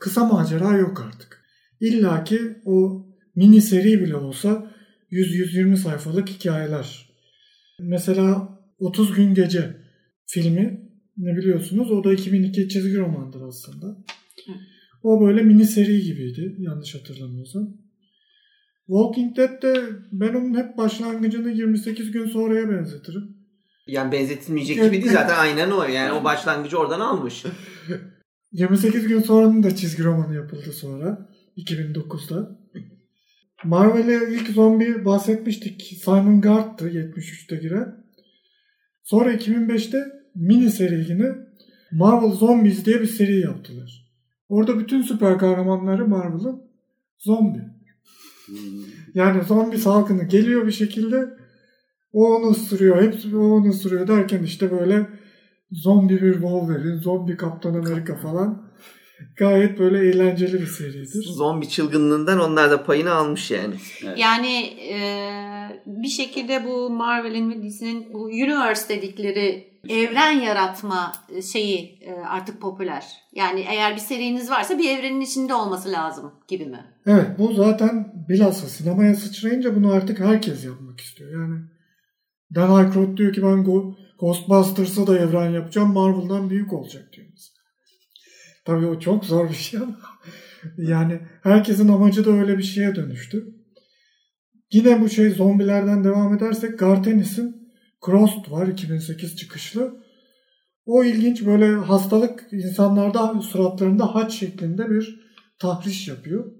kısa macera yok artık. İlla ki o mini seri bile olsa 100-120 sayfalık hikayeler. Mesela 30 Gün Gece filmi ne biliyorsunuz o da 2002 çizgi romandır aslında. O böyle mini seri gibiydi yanlış hatırlamıyorsam. Walking Dead'de ben onun hep başlangıcını 28 gün sonraya benzetirim. Yani benzetilmeyecek gibi değil zaten aynen o. Yani o başlangıcı oradan almış. 28 gün sonranın da çizgi romanı yapıldı sonra. 2009'da. Marvel'e ilk zombi bahsetmiştik. Simon Guard'tı 73'te giren. Sonra 2005'te mini seri yine Marvel Zombies diye bir seri yaptılar. Orada bütün süper kahramanları Marvel'ın zombi. Yani zombi salgını geliyor bir şekilde o onu ısırıyor, hepsi o onu ısırıyor derken işte böyle zombi bir Wolverine, zombi Kaptan Amerika falan gayet böyle eğlenceli bir seridir. Zombi çılgınlığından onlar da payını almış yani. Yani e, bir şekilde bu Marvel'in ve DC'nin bu universe dedikleri evren yaratma şeyi e, artık popüler. Yani eğer bir seriniz varsa bir evrenin içinde olması lazım gibi mi? Evet bu zaten bilhassa sinemaya sıçrayınca bunu artık herkes yapmak istiyor. Yani Dan Aykroyd diyor ki ben Ghostbusters'a da evren yapacağım Marvel'dan büyük olacak diyor. Tabii o çok zor bir şey ama yani herkesin amacı da öyle bir şeye dönüştü. Yine bu şey zombilerden devam edersek Gartenis'in Crossed var 2008 çıkışlı. O ilginç böyle hastalık insanlarda suratlarında haç şeklinde bir tahriş yapıyor.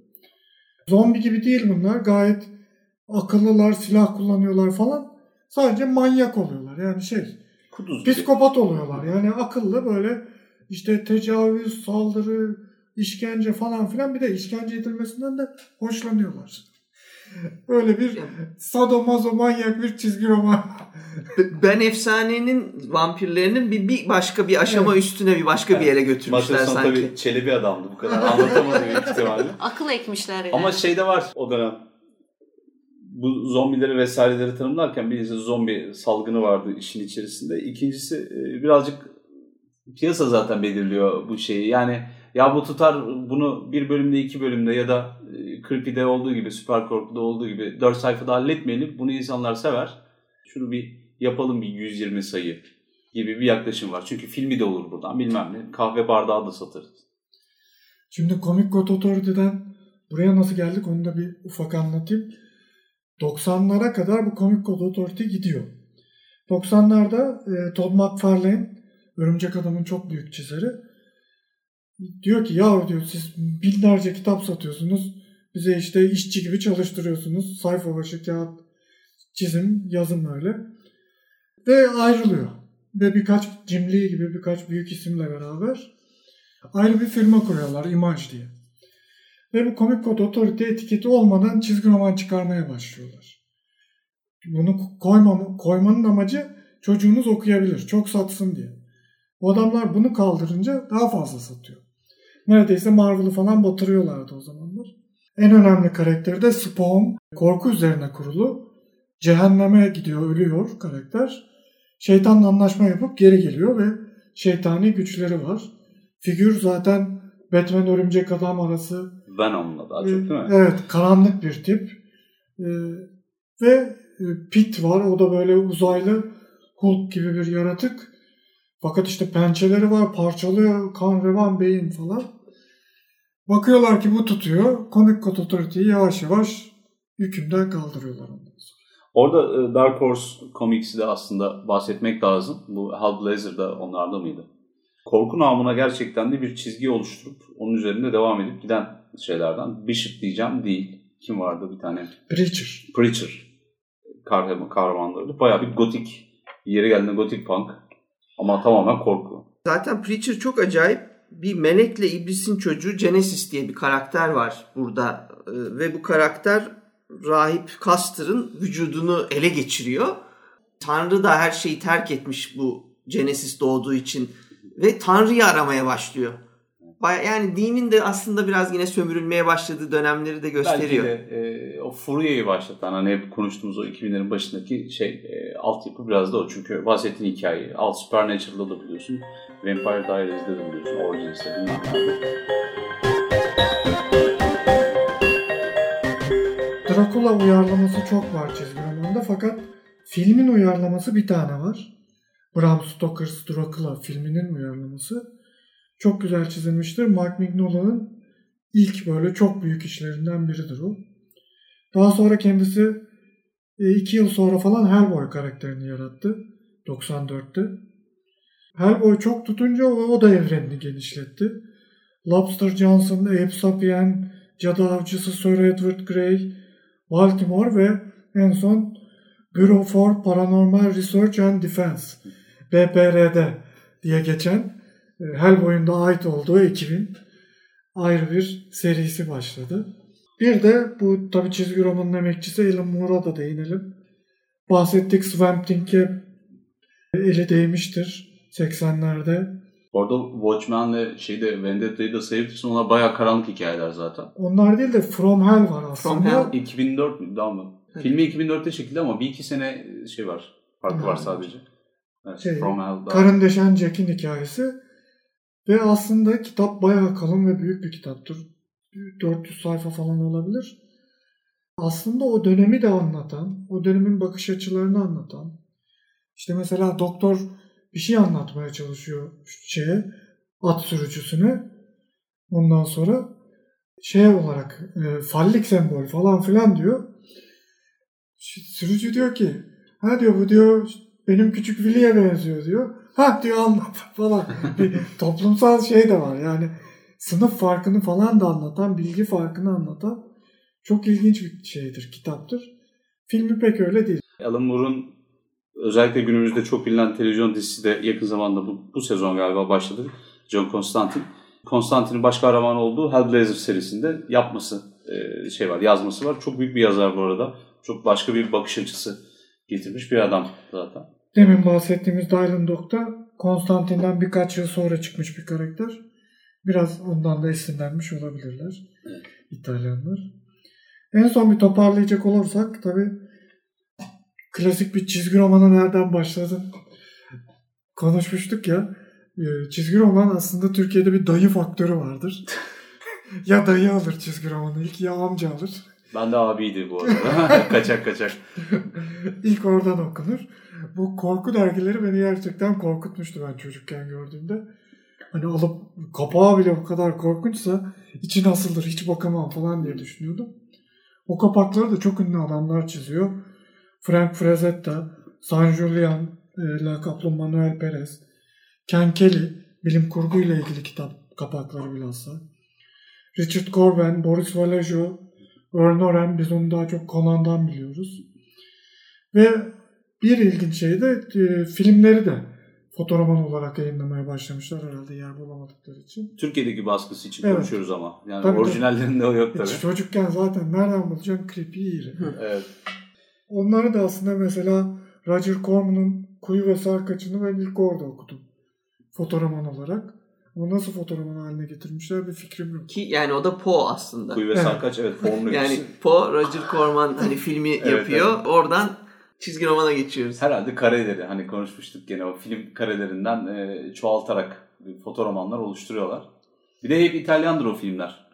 Zombi gibi değil bunlar. Gayet akıllılar, silah kullanıyorlar falan. Sadece manyak oluyorlar. Yani şey, Kuduz gibi. psikopat oluyorlar. Yani akıllı böyle işte tecavüz, saldırı, işkence falan filan bir de işkence edilmesinden de hoşlanıyorlar. Böyle bir sadomazo manyak bir çizgi roman. Ben efsanenin vampirlerinin bir, bir başka bir aşama üstüne bir başka bir yere götürmüşler Matheson sanki. tabii çelebi adamdı bu kadar anlatamadı büyük ihtimalle. Akıl ekmişler yani. Ama şeyde var o dönem. Bu zombileri vesaireleri tanımlarken birincisi zombi salgını vardı işin içerisinde. İkincisi e, birazcık piyasa zaten belirliyor bu şeyi. Yani ya bu tutar bunu bir bölümde iki bölümde ya da e, Creepy'de olduğu gibi Süper Korku'da olduğu gibi dört sayfada halletmeyelim. Bunu insanlar sever. Şunu bir yapalım bir 120 sayı gibi bir yaklaşım var. Çünkü filmi de olur buradan bilmem ne. Kahve bardağı da satarız. Şimdi Comic Code Authority'den buraya nasıl geldik onu da bir ufak anlatayım. 90'lara kadar bu Comic Code Authority gidiyor. 90'larda e, Todd McFarlane, Örümcek Adam'ın çok büyük çizeri, diyor ki ya diyor siz binlerce kitap satıyorsunuz. Bize işte işçi gibi çalıştırıyorsunuz. Sayfa başı kağıt, çizim, yazım öyle. Ve ayrılıyor. Ve birkaç Jim Lee gibi birkaç büyük isimle beraber ayrı bir firma kuruyorlar Image diye. Ve bu Comic Code Authority etiketi olmadan çizgi roman çıkarmaya başlıyorlar. Bunu koymam, koymanın amacı çocuğunuz okuyabilir, çok satsın diye. Bu adamlar bunu kaldırınca daha fazla satıyor. Neredeyse Marvel'ı falan batırıyorlardı o zamanlar. En önemli karakteri de Spawn. Korku üzerine kurulu. Cehenneme gidiyor, ölüyor karakter. Şeytanla anlaşma yapıp geri geliyor ve şeytani güçleri var. Figür zaten Batman Örümcek Adam arası Venom'la daha çok değil mi? Evet, karanlık bir tip. Ee, ve e, Pit var. O da böyle uzaylı Hulk gibi bir yaratık. Fakat işte pençeleri var, parçalıyor, kan revan beyin falan. Bakıyorlar ki bu tutuyor. Comic Code Authority'yi yavaş yavaş hükümden kaldırıyorlar ondan sonra. Orada e, Dark Horse Comics'i de aslında bahsetmek lazım. Bu Hellblazer da onlarda mıydı? Korku namına gerçekten de bir çizgi oluşturup onun üzerinde devam edip giden şeylerden. Bishop diyeceğim değil. Kim vardı bir tane? Preacher. Preacher kahraman, kahramanları. Bayağı bir gotik. Yeri geldiğinde gotik punk. Ama tamamen korku. Zaten Preacher çok acayip. Bir melekle iblisin çocuğu Genesis diye bir karakter var burada. Ee, Ve bu karakter rahip Custer'ın vücudunu ele geçiriyor. Tanrı da her şeyi terk etmiş bu Genesis doğduğu için. Ve Tanrı'yı aramaya başlıyor. Baya- Yani dinin de aslında biraz yine sömürülmeye başladığı dönemleri de gösteriyor. Belki de e, o furyayı başlatan hani hep konuştuğumuz o 2000'lerin başındaki şey e, altyapı biraz da o. Çünkü bahsettiğin hikayeyi Alt Supernatural'da da biliyorsun. Vampire Diaries'de de biliyorsun. Origins'de bilmem. Dracula uyarlaması çok var çizgi romanda fakat filmin uyarlaması bir tane var. Bram Stoker's Dracula filminin uyarlaması. Çok güzel çizilmiştir. Mark Mignola'nın ilk böyle çok büyük işlerinden biridir o. Daha sonra kendisi e, iki yıl sonra falan Hellboy karakterini yarattı. 94'te. Hellboy çok tutunca o, da evrenini genişletti. Lobster Johnson, Abe Sapien, Cadı Avcısı Sir Edward Grey, Baltimore ve en son Bureau for Paranormal Research and Defense BPRD diye geçen e, Hellboy'un da ait olduğu ekibin ayrı bir serisi başladı. Bir de bu tabi çizgi romanın emekçisi Alan Moore'a da değinelim. Bahsettik Swamp Thing'e eli değmiştir 80'lerde. Bu arada Watchmen'le şeyde Vendetta'yı da sayabilirsin. Onlar bayağı karanlık hikayeler zaten. Onlar değil de From Hell var aslında. From Hell. 2004 mü? Daha mı? Evet. Filmi 2004'te çekildi ama bir iki sene şey var. Farkı var sadece. Evet, Şey, From Hell daha. Karın Deşen Jack'in hikayesi. Ve aslında kitap bayağı kalın ve büyük bir kitaptır. 400 sayfa falan olabilir. Aslında o dönemi de anlatan, o dönemin bakış açılarını anlatan. İşte mesela doktor bir şey anlatmaya çalışıyor şeye, at sürücüsüne. Ondan sonra şey olarak e, fallik sembol falan filan diyor. Sürücü diyor ki ha diyor bu diyor benim küçük Willy'e benziyor diyor. Ha diyor anlat falan. bir toplumsal şey de var yani sınıf farkını falan da anlatan, bilgi farkını anlatan çok ilginç bir şeydir, kitaptır. Filmi pek öyle değil. Alan Moore'un özellikle günümüzde çok bilinen televizyon dizisi de yakın zamanda bu, bu sezon galiba başladı. John Constantine. Constantine'in baş kahraman olduğu Hellblazer serisinde yapması e, şey var, yazması var. Çok büyük bir yazar bu arada. Çok başka bir bakış açısı getirmiş bir adam zaten. Demin bahsettiğimiz Dylan Dog'da Konstantin'den birkaç yıl sonra çıkmış bir karakter. Biraz ondan da esinlenmiş olabilirler Evet. İtalyanlar. En son bir toparlayacak olursak tabi klasik bir çizgi romana nereden başladın konuşmuştuk ya. Ee, Çizgi roman aslında Türkiye'de bir dayı faktörü vardır. ya dayı alır çizgi romanı ilk ya amca alır. Ben de abiydi bu arada. kaçak kaçak. İlk oradan okunur. Bu korku dergileri beni gerçekten korkutmuştu ben çocukken gördüğümde. Hani alıp kapağı bile bu kadar korkunçsa içi nasıldır hiç bakamam falan diye düşünüyordum. O kapakları da çok ünlü adamlar çiziyor. Frank Frazetta, San Julian, e, lakaplı Manuel Perez, Ken Kelly, bilim kurguyla ilgili kitap kapakları bilhassa. Richard Corben, Boris Vallejo, Ern Oren, biz onu daha çok Conan'dan biliyoruz. Ve bir ilginç şey de e, filmleri de fotoroman olarak yayınlamaya başlamışlar herhalde yer bulamadıkları için. Türkiye'deki baskısı için Evet. konuşuyoruz ama. Yani Tabii, orijinallerinde o yok E, tabii. çocukken zaten nereden bulacaksın creepy yeri. Evet. Onları da aslında mesela Roger Corman'ın Kuyu ve Sarkaç'ını ben ilk orada okudum. Fotoroman olarak. Ama nasıl fotoroman haline getirmişler bir fikrim yok. Ki yani o da Poe aslında. Kuyu ve Evet. Sarkaç evet formlu Yani. Poe, Roger Corman hani filmi Evet, yapıyor. evet. Oradan çizgi romana geçiyoruz. Herhalde kareleri hani konuşmuştuk gene o film karelerinden e, çoğaltarak fotoromanlar oluşturuyorlar. Bir de hep İtalyandır o filmler.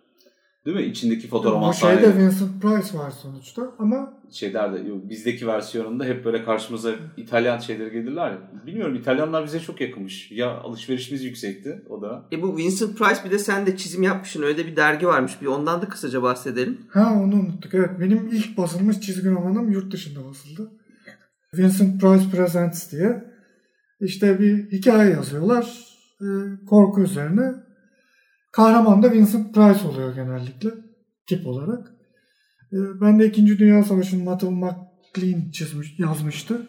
Değil mi? İçindeki fotoroman Bu şeyde sahneleri. Vincent Price var sonuçta ama Şeylerde, yok, bizdeki versiyonunda hep böyle karşımıza İtalyan şeyleri gelirler ya. Bilmiyorum İtalyanlar bize çok yakınmış. Ya alışverişimiz yüksekti o da. E bu Vincent Price bir de sen de çizim yapmışsın. Öyle de bir dergi varmış. Bir ondan da kısaca bahsedelim. ha onu unuttuk. Evet benim ilk basılmış çizgi romanım yurt dışında basıldı. Vincent Price Presents diye. İşte bir hikaye yazıyorlar. e, korku üzerine. Kahraman da Vincent Price oluyor genellikle. Tip olarak. E, ben de 2. Dünya Savaşı'nın Matthew McLean çizmiş, yazmıştı.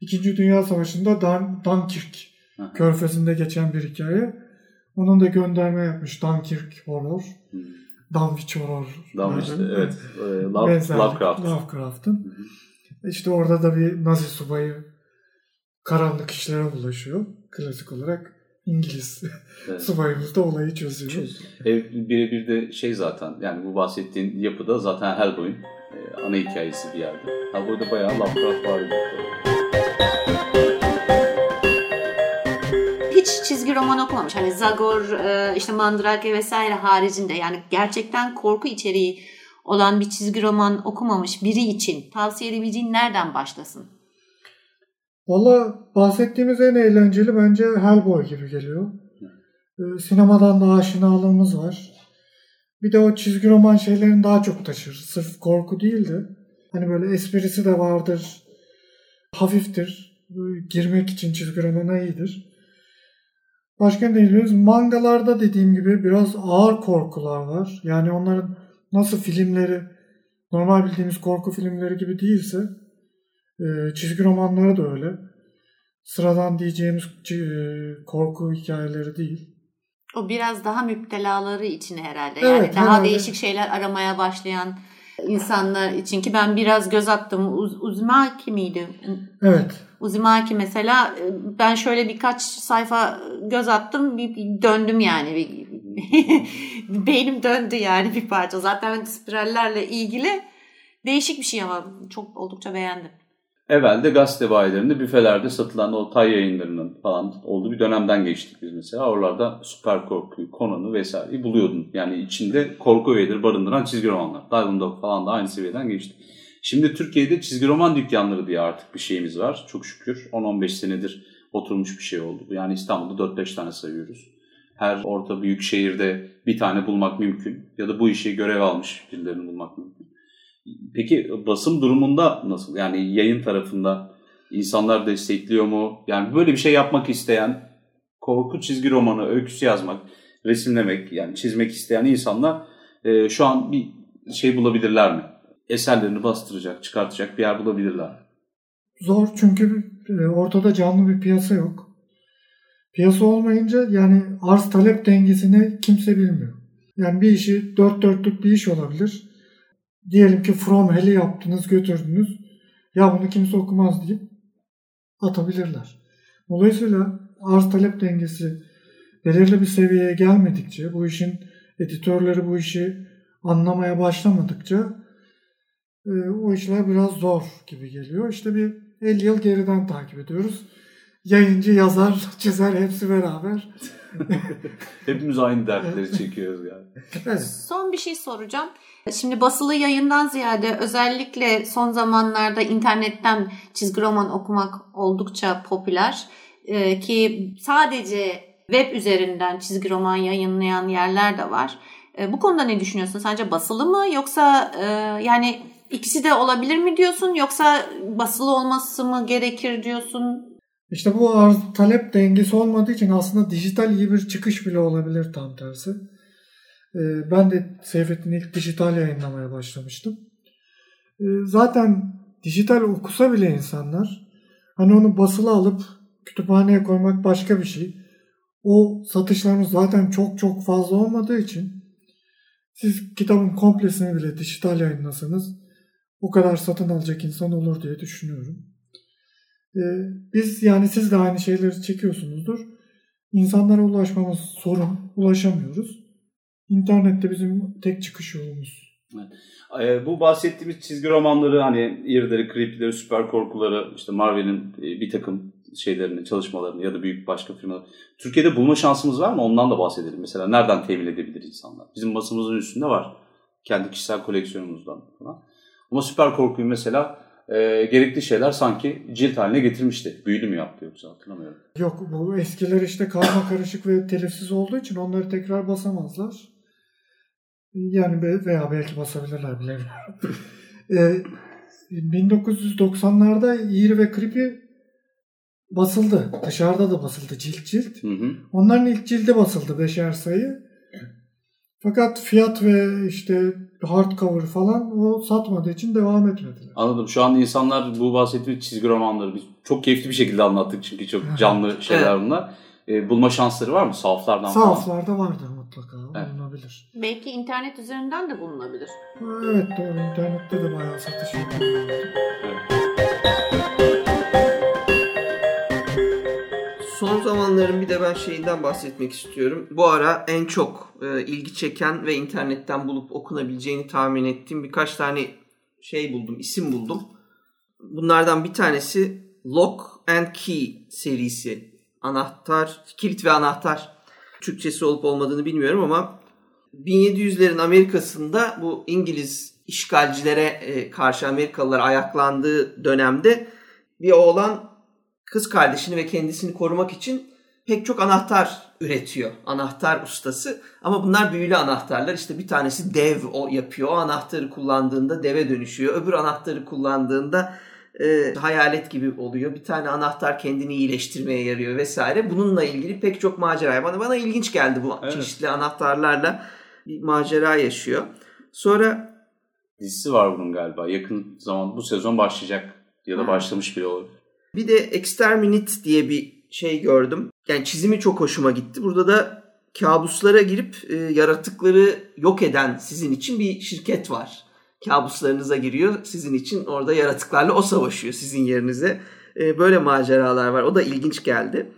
İkinci Dünya Savaşı'nda Dan, Dunkirk. Körfezi'nde geçen bir hikaye. Onun da gönderme yapmış Dunkirk Horror. Hmm. Dunwich Horror. İşte evet. Ee, Love, Benzerlik, Lovecraft. İşte orada da bir Nazi subayı karanlık işlere bulaşıyor. Klasik olarak İngiliz Evet. subayımız da olayı çözüyor. E, Birebir de şey zaten yani bu bahsettiğin yapıda zaten Hellboy'un e, ana hikayesi bir yerde. Hellboy'da bayağı Lovecraft var. Hiç çizgi roman okumamış. Hani Zagor, e, işte Mandrake vesaire haricinde yani gerçekten korku içeriği olan bir çizgi roman okumamış biri için tavsiye edebileceğin nereden başlasın? Valla bahsettiğimiz en eğlenceli bence Hellboy gibi geliyor. Ee, sinemadan da aşinalığımız var. Bir de o çizgi roman şeylerini daha çok taşır. Sırf korku değil de. Hani böyle esprisi de vardır. Hafiftir. Girmek için çizgi romana iyidir. Başka ne diyoruz? Mangalarda dediğim gibi biraz ağır korkular var. Yani onların nasıl filmleri normal bildiğimiz korku filmleri gibi değilse e, çizgi romanları da öyle. Sıradan diyeceğimiz e, korku hikayeleri değil. O biraz daha müptelaları için herhalde. Evet, yani daha herhalde. değişik şeyler aramaya başlayan insanlar için ki ben biraz göz attım. Uz, Uzumaki miydi? Evet. Uzumaki mesela e, ben şöyle birkaç sayfa göz attım bir, bir döndüm yani bir, beynim döndü yani bir parça. Zaten spirallerle ilgili değişik bir şey ama çok oldukça beğendim. Evvelde gazete bayilerinde büfelerde satılan o tay yayınlarının falan olduğu bir dönemden geçtik biz mesela. Oralarda süper korkuyu, Conan'ı vesaireyi buluyordun. Yani içinde korku öğeleri barındıran çizgi romanlar. Diamond falan da aynı seviyeden geçti. Şimdi Türkiye'de çizgi roman dükkanları diye artık bir şeyimiz var. Çok şükür 10-15 senedir oturmuş bir şey oldu. Yani İstanbul'da 4-5 tane sayıyoruz. Her orta büyük şehirde bir tane bulmak mümkün. Ya da bu işi görev almış birilerini bulmak mümkün. Peki basım durumunda nasıl? Yani yayın tarafında insanlar destekliyor mu? Yani böyle bir şey yapmak isteyen, korku çizgi romanı, öyküsü yazmak, resimlemek, yani çizmek isteyen insanlar e, şu an bir şey bulabilirler mi? Eserlerini bastıracak, çıkartacak bir yer bulabilirler mi? Zor çünkü e, ortada canlı bir piyasa yok. Piyasa olmayınca yani arz talep dengesini kimse bilmiyor. Yani bir işi dört dörtlük bir iş olabilir. Diyelim ki From Hell'i yaptınız götürdünüz. Ya bunu kimse okumaz deyip atabilirler. Dolayısıyla arz talep dengesi belirli bir seviyeye gelmedikçe, bu işin editörleri bu işi anlamaya başlamadıkça e, o işler biraz zor gibi geliyor. İşte bir 50 yıl geriden takip ediyoruz. Yayıncı, yazar, çizer hepsi beraber. Hepimiz aynı dertleri çekiyoruz yani. Evet. Son bir şey soracağım. Şimdi basılı yayından ziyade özellikle son zamanlarda internetten çizgi roman okumak oldukça popüler. Ee, ki sadece web üzerinden çizgi roman yayınlayan yerler de var. Ee, bu konuda ne düşünüyorsun? Sence basılı mı yoksa e, yani ikisi de olabilir mi diyorsun yoksa basılı olması mı gerekir diyorsun? İşte bu arz talep dengesi olmadığı için aslında dijital iyi bir çıkış bile olabilir tam tersi. Ee, Ben de Seyfettin ilk dijital yayınlamaya başlamıştım. Ee, Zaten dijital okusa bile insanlar hani onu basılı alıp kütüphaneye koymak başka bir şey. O satışlarımız zaten çok çok fazla olmadığı için siz kitabın komplesini bile dijital yayınlasanız o kadar satın alacak insan olur diye düşünüyorum. Ee, Biz yani siz de aynı şeyleri çekiyorsunuzdur. İnsanlara ulaşmamız sorun. Ulaşamıyoruz. İnternette bizim tek çıkış yolumuz. Ee, bu bahsettiğimiz çizgi romanları hani irileri, creepy'leri, süper korkuları, işte Marvel'in e, bir takım şeylerini, çalışmalarını ya da büyük başka firmalar. Türkiye'de bulma şansımız var mı? Ondan da bahsedelim. Mesela nereden temin edebilir insanlar? Bizim basımızın üstünde var. Kendi kişisel koleksiyonumuzdan falan. Ama süper korkuyu mesela e, gerekli şeyler sanki cilt haline getirmişti. Büyülü mü yaptı yoksa hatırlamıyorum. Yok bu eskiler işte karma karışık ve telifsiz olduğu için onları tekrar basamazlar. Yani veya belki basabilirler bilemiyorum. Ee, 1990'larda İğri ve Creepy basıldı. Dışarıda da basıldı cilt cilt. Hı hı. Onların ilk cildi basıldı beşer sayı. Fakat fiyat ve işte hardcover falan o satmadığı için devam etmediler. Anladım. Şu an insanlar bu bahsettiğimiz çizgi romanları biz çok keyifli bir şekilde anlattık çünkü çok canlı şeyler bunlar. E, bulma şansları var mı? Sahaflardan falan. Sahaflarda vardır mutlaka. Evet. Bulunabilir. Belki internet üzerinden de bulunabilir. Evet doğru. internette de bayağı satış yapıyorlar. Son zamanların bir de ben şeyinden bahsetmek istiyorum. Bu ara en çok e, ilgi çeken ve internetten bulup okunabileceğini tahmin ettiğim birkaç tane şey buldum, isim buldum. Bunlardan bir tanesi Lock and Key serisi. Anahtar, kilit ve anahtar. Türkçesi olup olmadığını bilmiyorum ama 1700'lerin Amerika'sında bu İngiliz işgalcilere e, karşı Amerikalılar ayaklandığı dönemde bir oğlan kız kardeşini ve kendisini korumak için pek çok anahtar üretiyor. Anahtar ustası. Ama bunlar büyülü anahtarlar. İşte bir tanesi dev o yapıyor. O anahtarı kullandığında deve dönüşüyor. Öbür anahtarı kullandığında e, hayalet gibi oluyor. Bir tane anahtar kendini iyileştirmeye yarıyor vesaire. Bununla ilgili pek çok macera. Bana, bana ilginç geldi bu Evet. çeşitli anahtarlarla bir macera yaşıyor. Sonra Dizisi var bunun galiba. Yakın zaman bu sezon başlayacak ya da Ha. başlamış bile olur. Bir de Exterminate diye bir şey gördüm. Yani çizimi çok hoşuma gitti. Burada da kabuslara girip e, yaratıkları yok eden sizin için bir şirket var. Kabuslarınıza giriyor. Sizin için orada yaratıklarla o savaşıyor sizin yerinize. E, böyle maceralar var. O da ilginç geldi.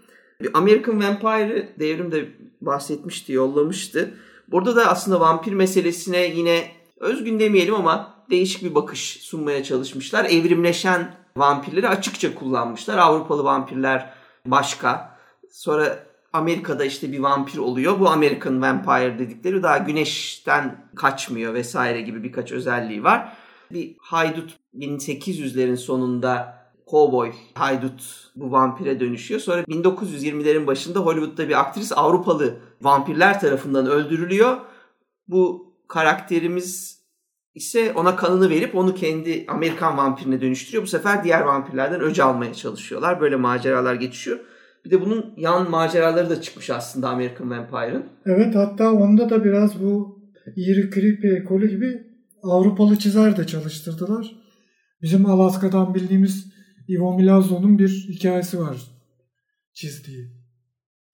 American Vampire'ı devrimde bahsetmişti, yollamıştı. Burada da aslında vampir meselesine yine özgün demeyelim ama değişik bir bakış sunmaya çalışmışlar. Evrimleşen vampirleri açıkça kullanmışlar. Avrupalı vampirler başka. Sonra Amerika'da işte bir vampir oluyor. Bu American Vampire dedikleri daha güneşten kaçmıyor vesaire gibi birkaç özelliği var. Bir haydut 1800'lerin sonunda Cowboy haydut bu vampire dönüşüyor. Sonra 1920'lerin başında Hollywood'da bir aktris Avrupalı vampirler tarafından öldürülüyor. Bu karakterimiz ise ona kanını verip onu kendi Amerikan vampirine dönüştürüyor. Bu sefer diğer vampirlerden öc almaya çalışıyorlar. Böyle maceralar geçiyor. Bir de bunun yan maceraları da çıkmış aslında American Vampire'ın. Evet hatta onda da biraz bu Eerie Creepy ekolü gibi Avrupalı çizer de çalıştırdılar. Bizim Alaska'dan bildiğimiz Ivo Milazzo'nun bir hikayesi var çizdiği.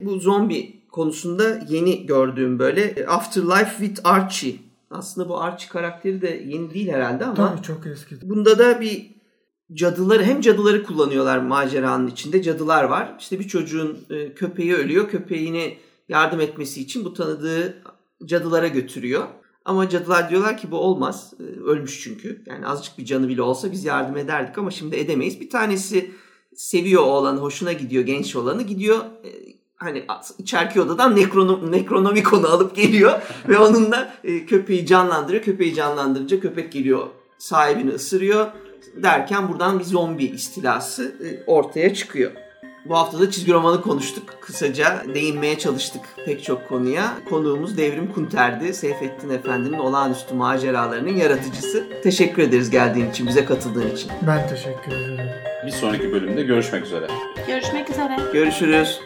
Bu zombi konusunda yeni gördüğüm böyle Afterlife with Archie. Aslında bu Archie karakteri de yeni değil herhalde ama Tabii çok eski. Bunda da bir cadıları hem cadıları kullanıyorlar maceranın içinde. Cadılar var. İşte bir çocuğun e, köpeği ölüyor. Köpeğine yardım etmesi için bu tanıdığı cadılara götürüyor. Ama cadılar diyorlar ki bu olmaz. E, Ölmüş çünkü. Yani azıcık bir canı bile olsa biz yardım ederdik ama şimdi edemeyiz. Bir tanesi seviyor oğlanı, hoşuna gidiyor genç olanı. Gidiyor e, hani içerki odadan nekrono, nekronomikon'u alıp geliyor ve onunla köpeği canlandırıyor. Köpeği canlandırınca köpek geliyor sahibini ısırıyor derken buradan bir zombi istilası e, ortaya çıkıyor. Bu hafta da çizgi romanı konuştuk. Kısaca değinmeye çalıştık pek çok konuya. Konuğumuz Devrim Kunter'di. Seyfettin Efendi'nin olağanüstü maceralarının yaratıcısı. Teşekkür ederiz geldiğin için, bize katıldığın için. Ben teşekkür ederim. Bir sonraki bölümde görüşmek üzere. Görüşmek üzere. Görüşürüz.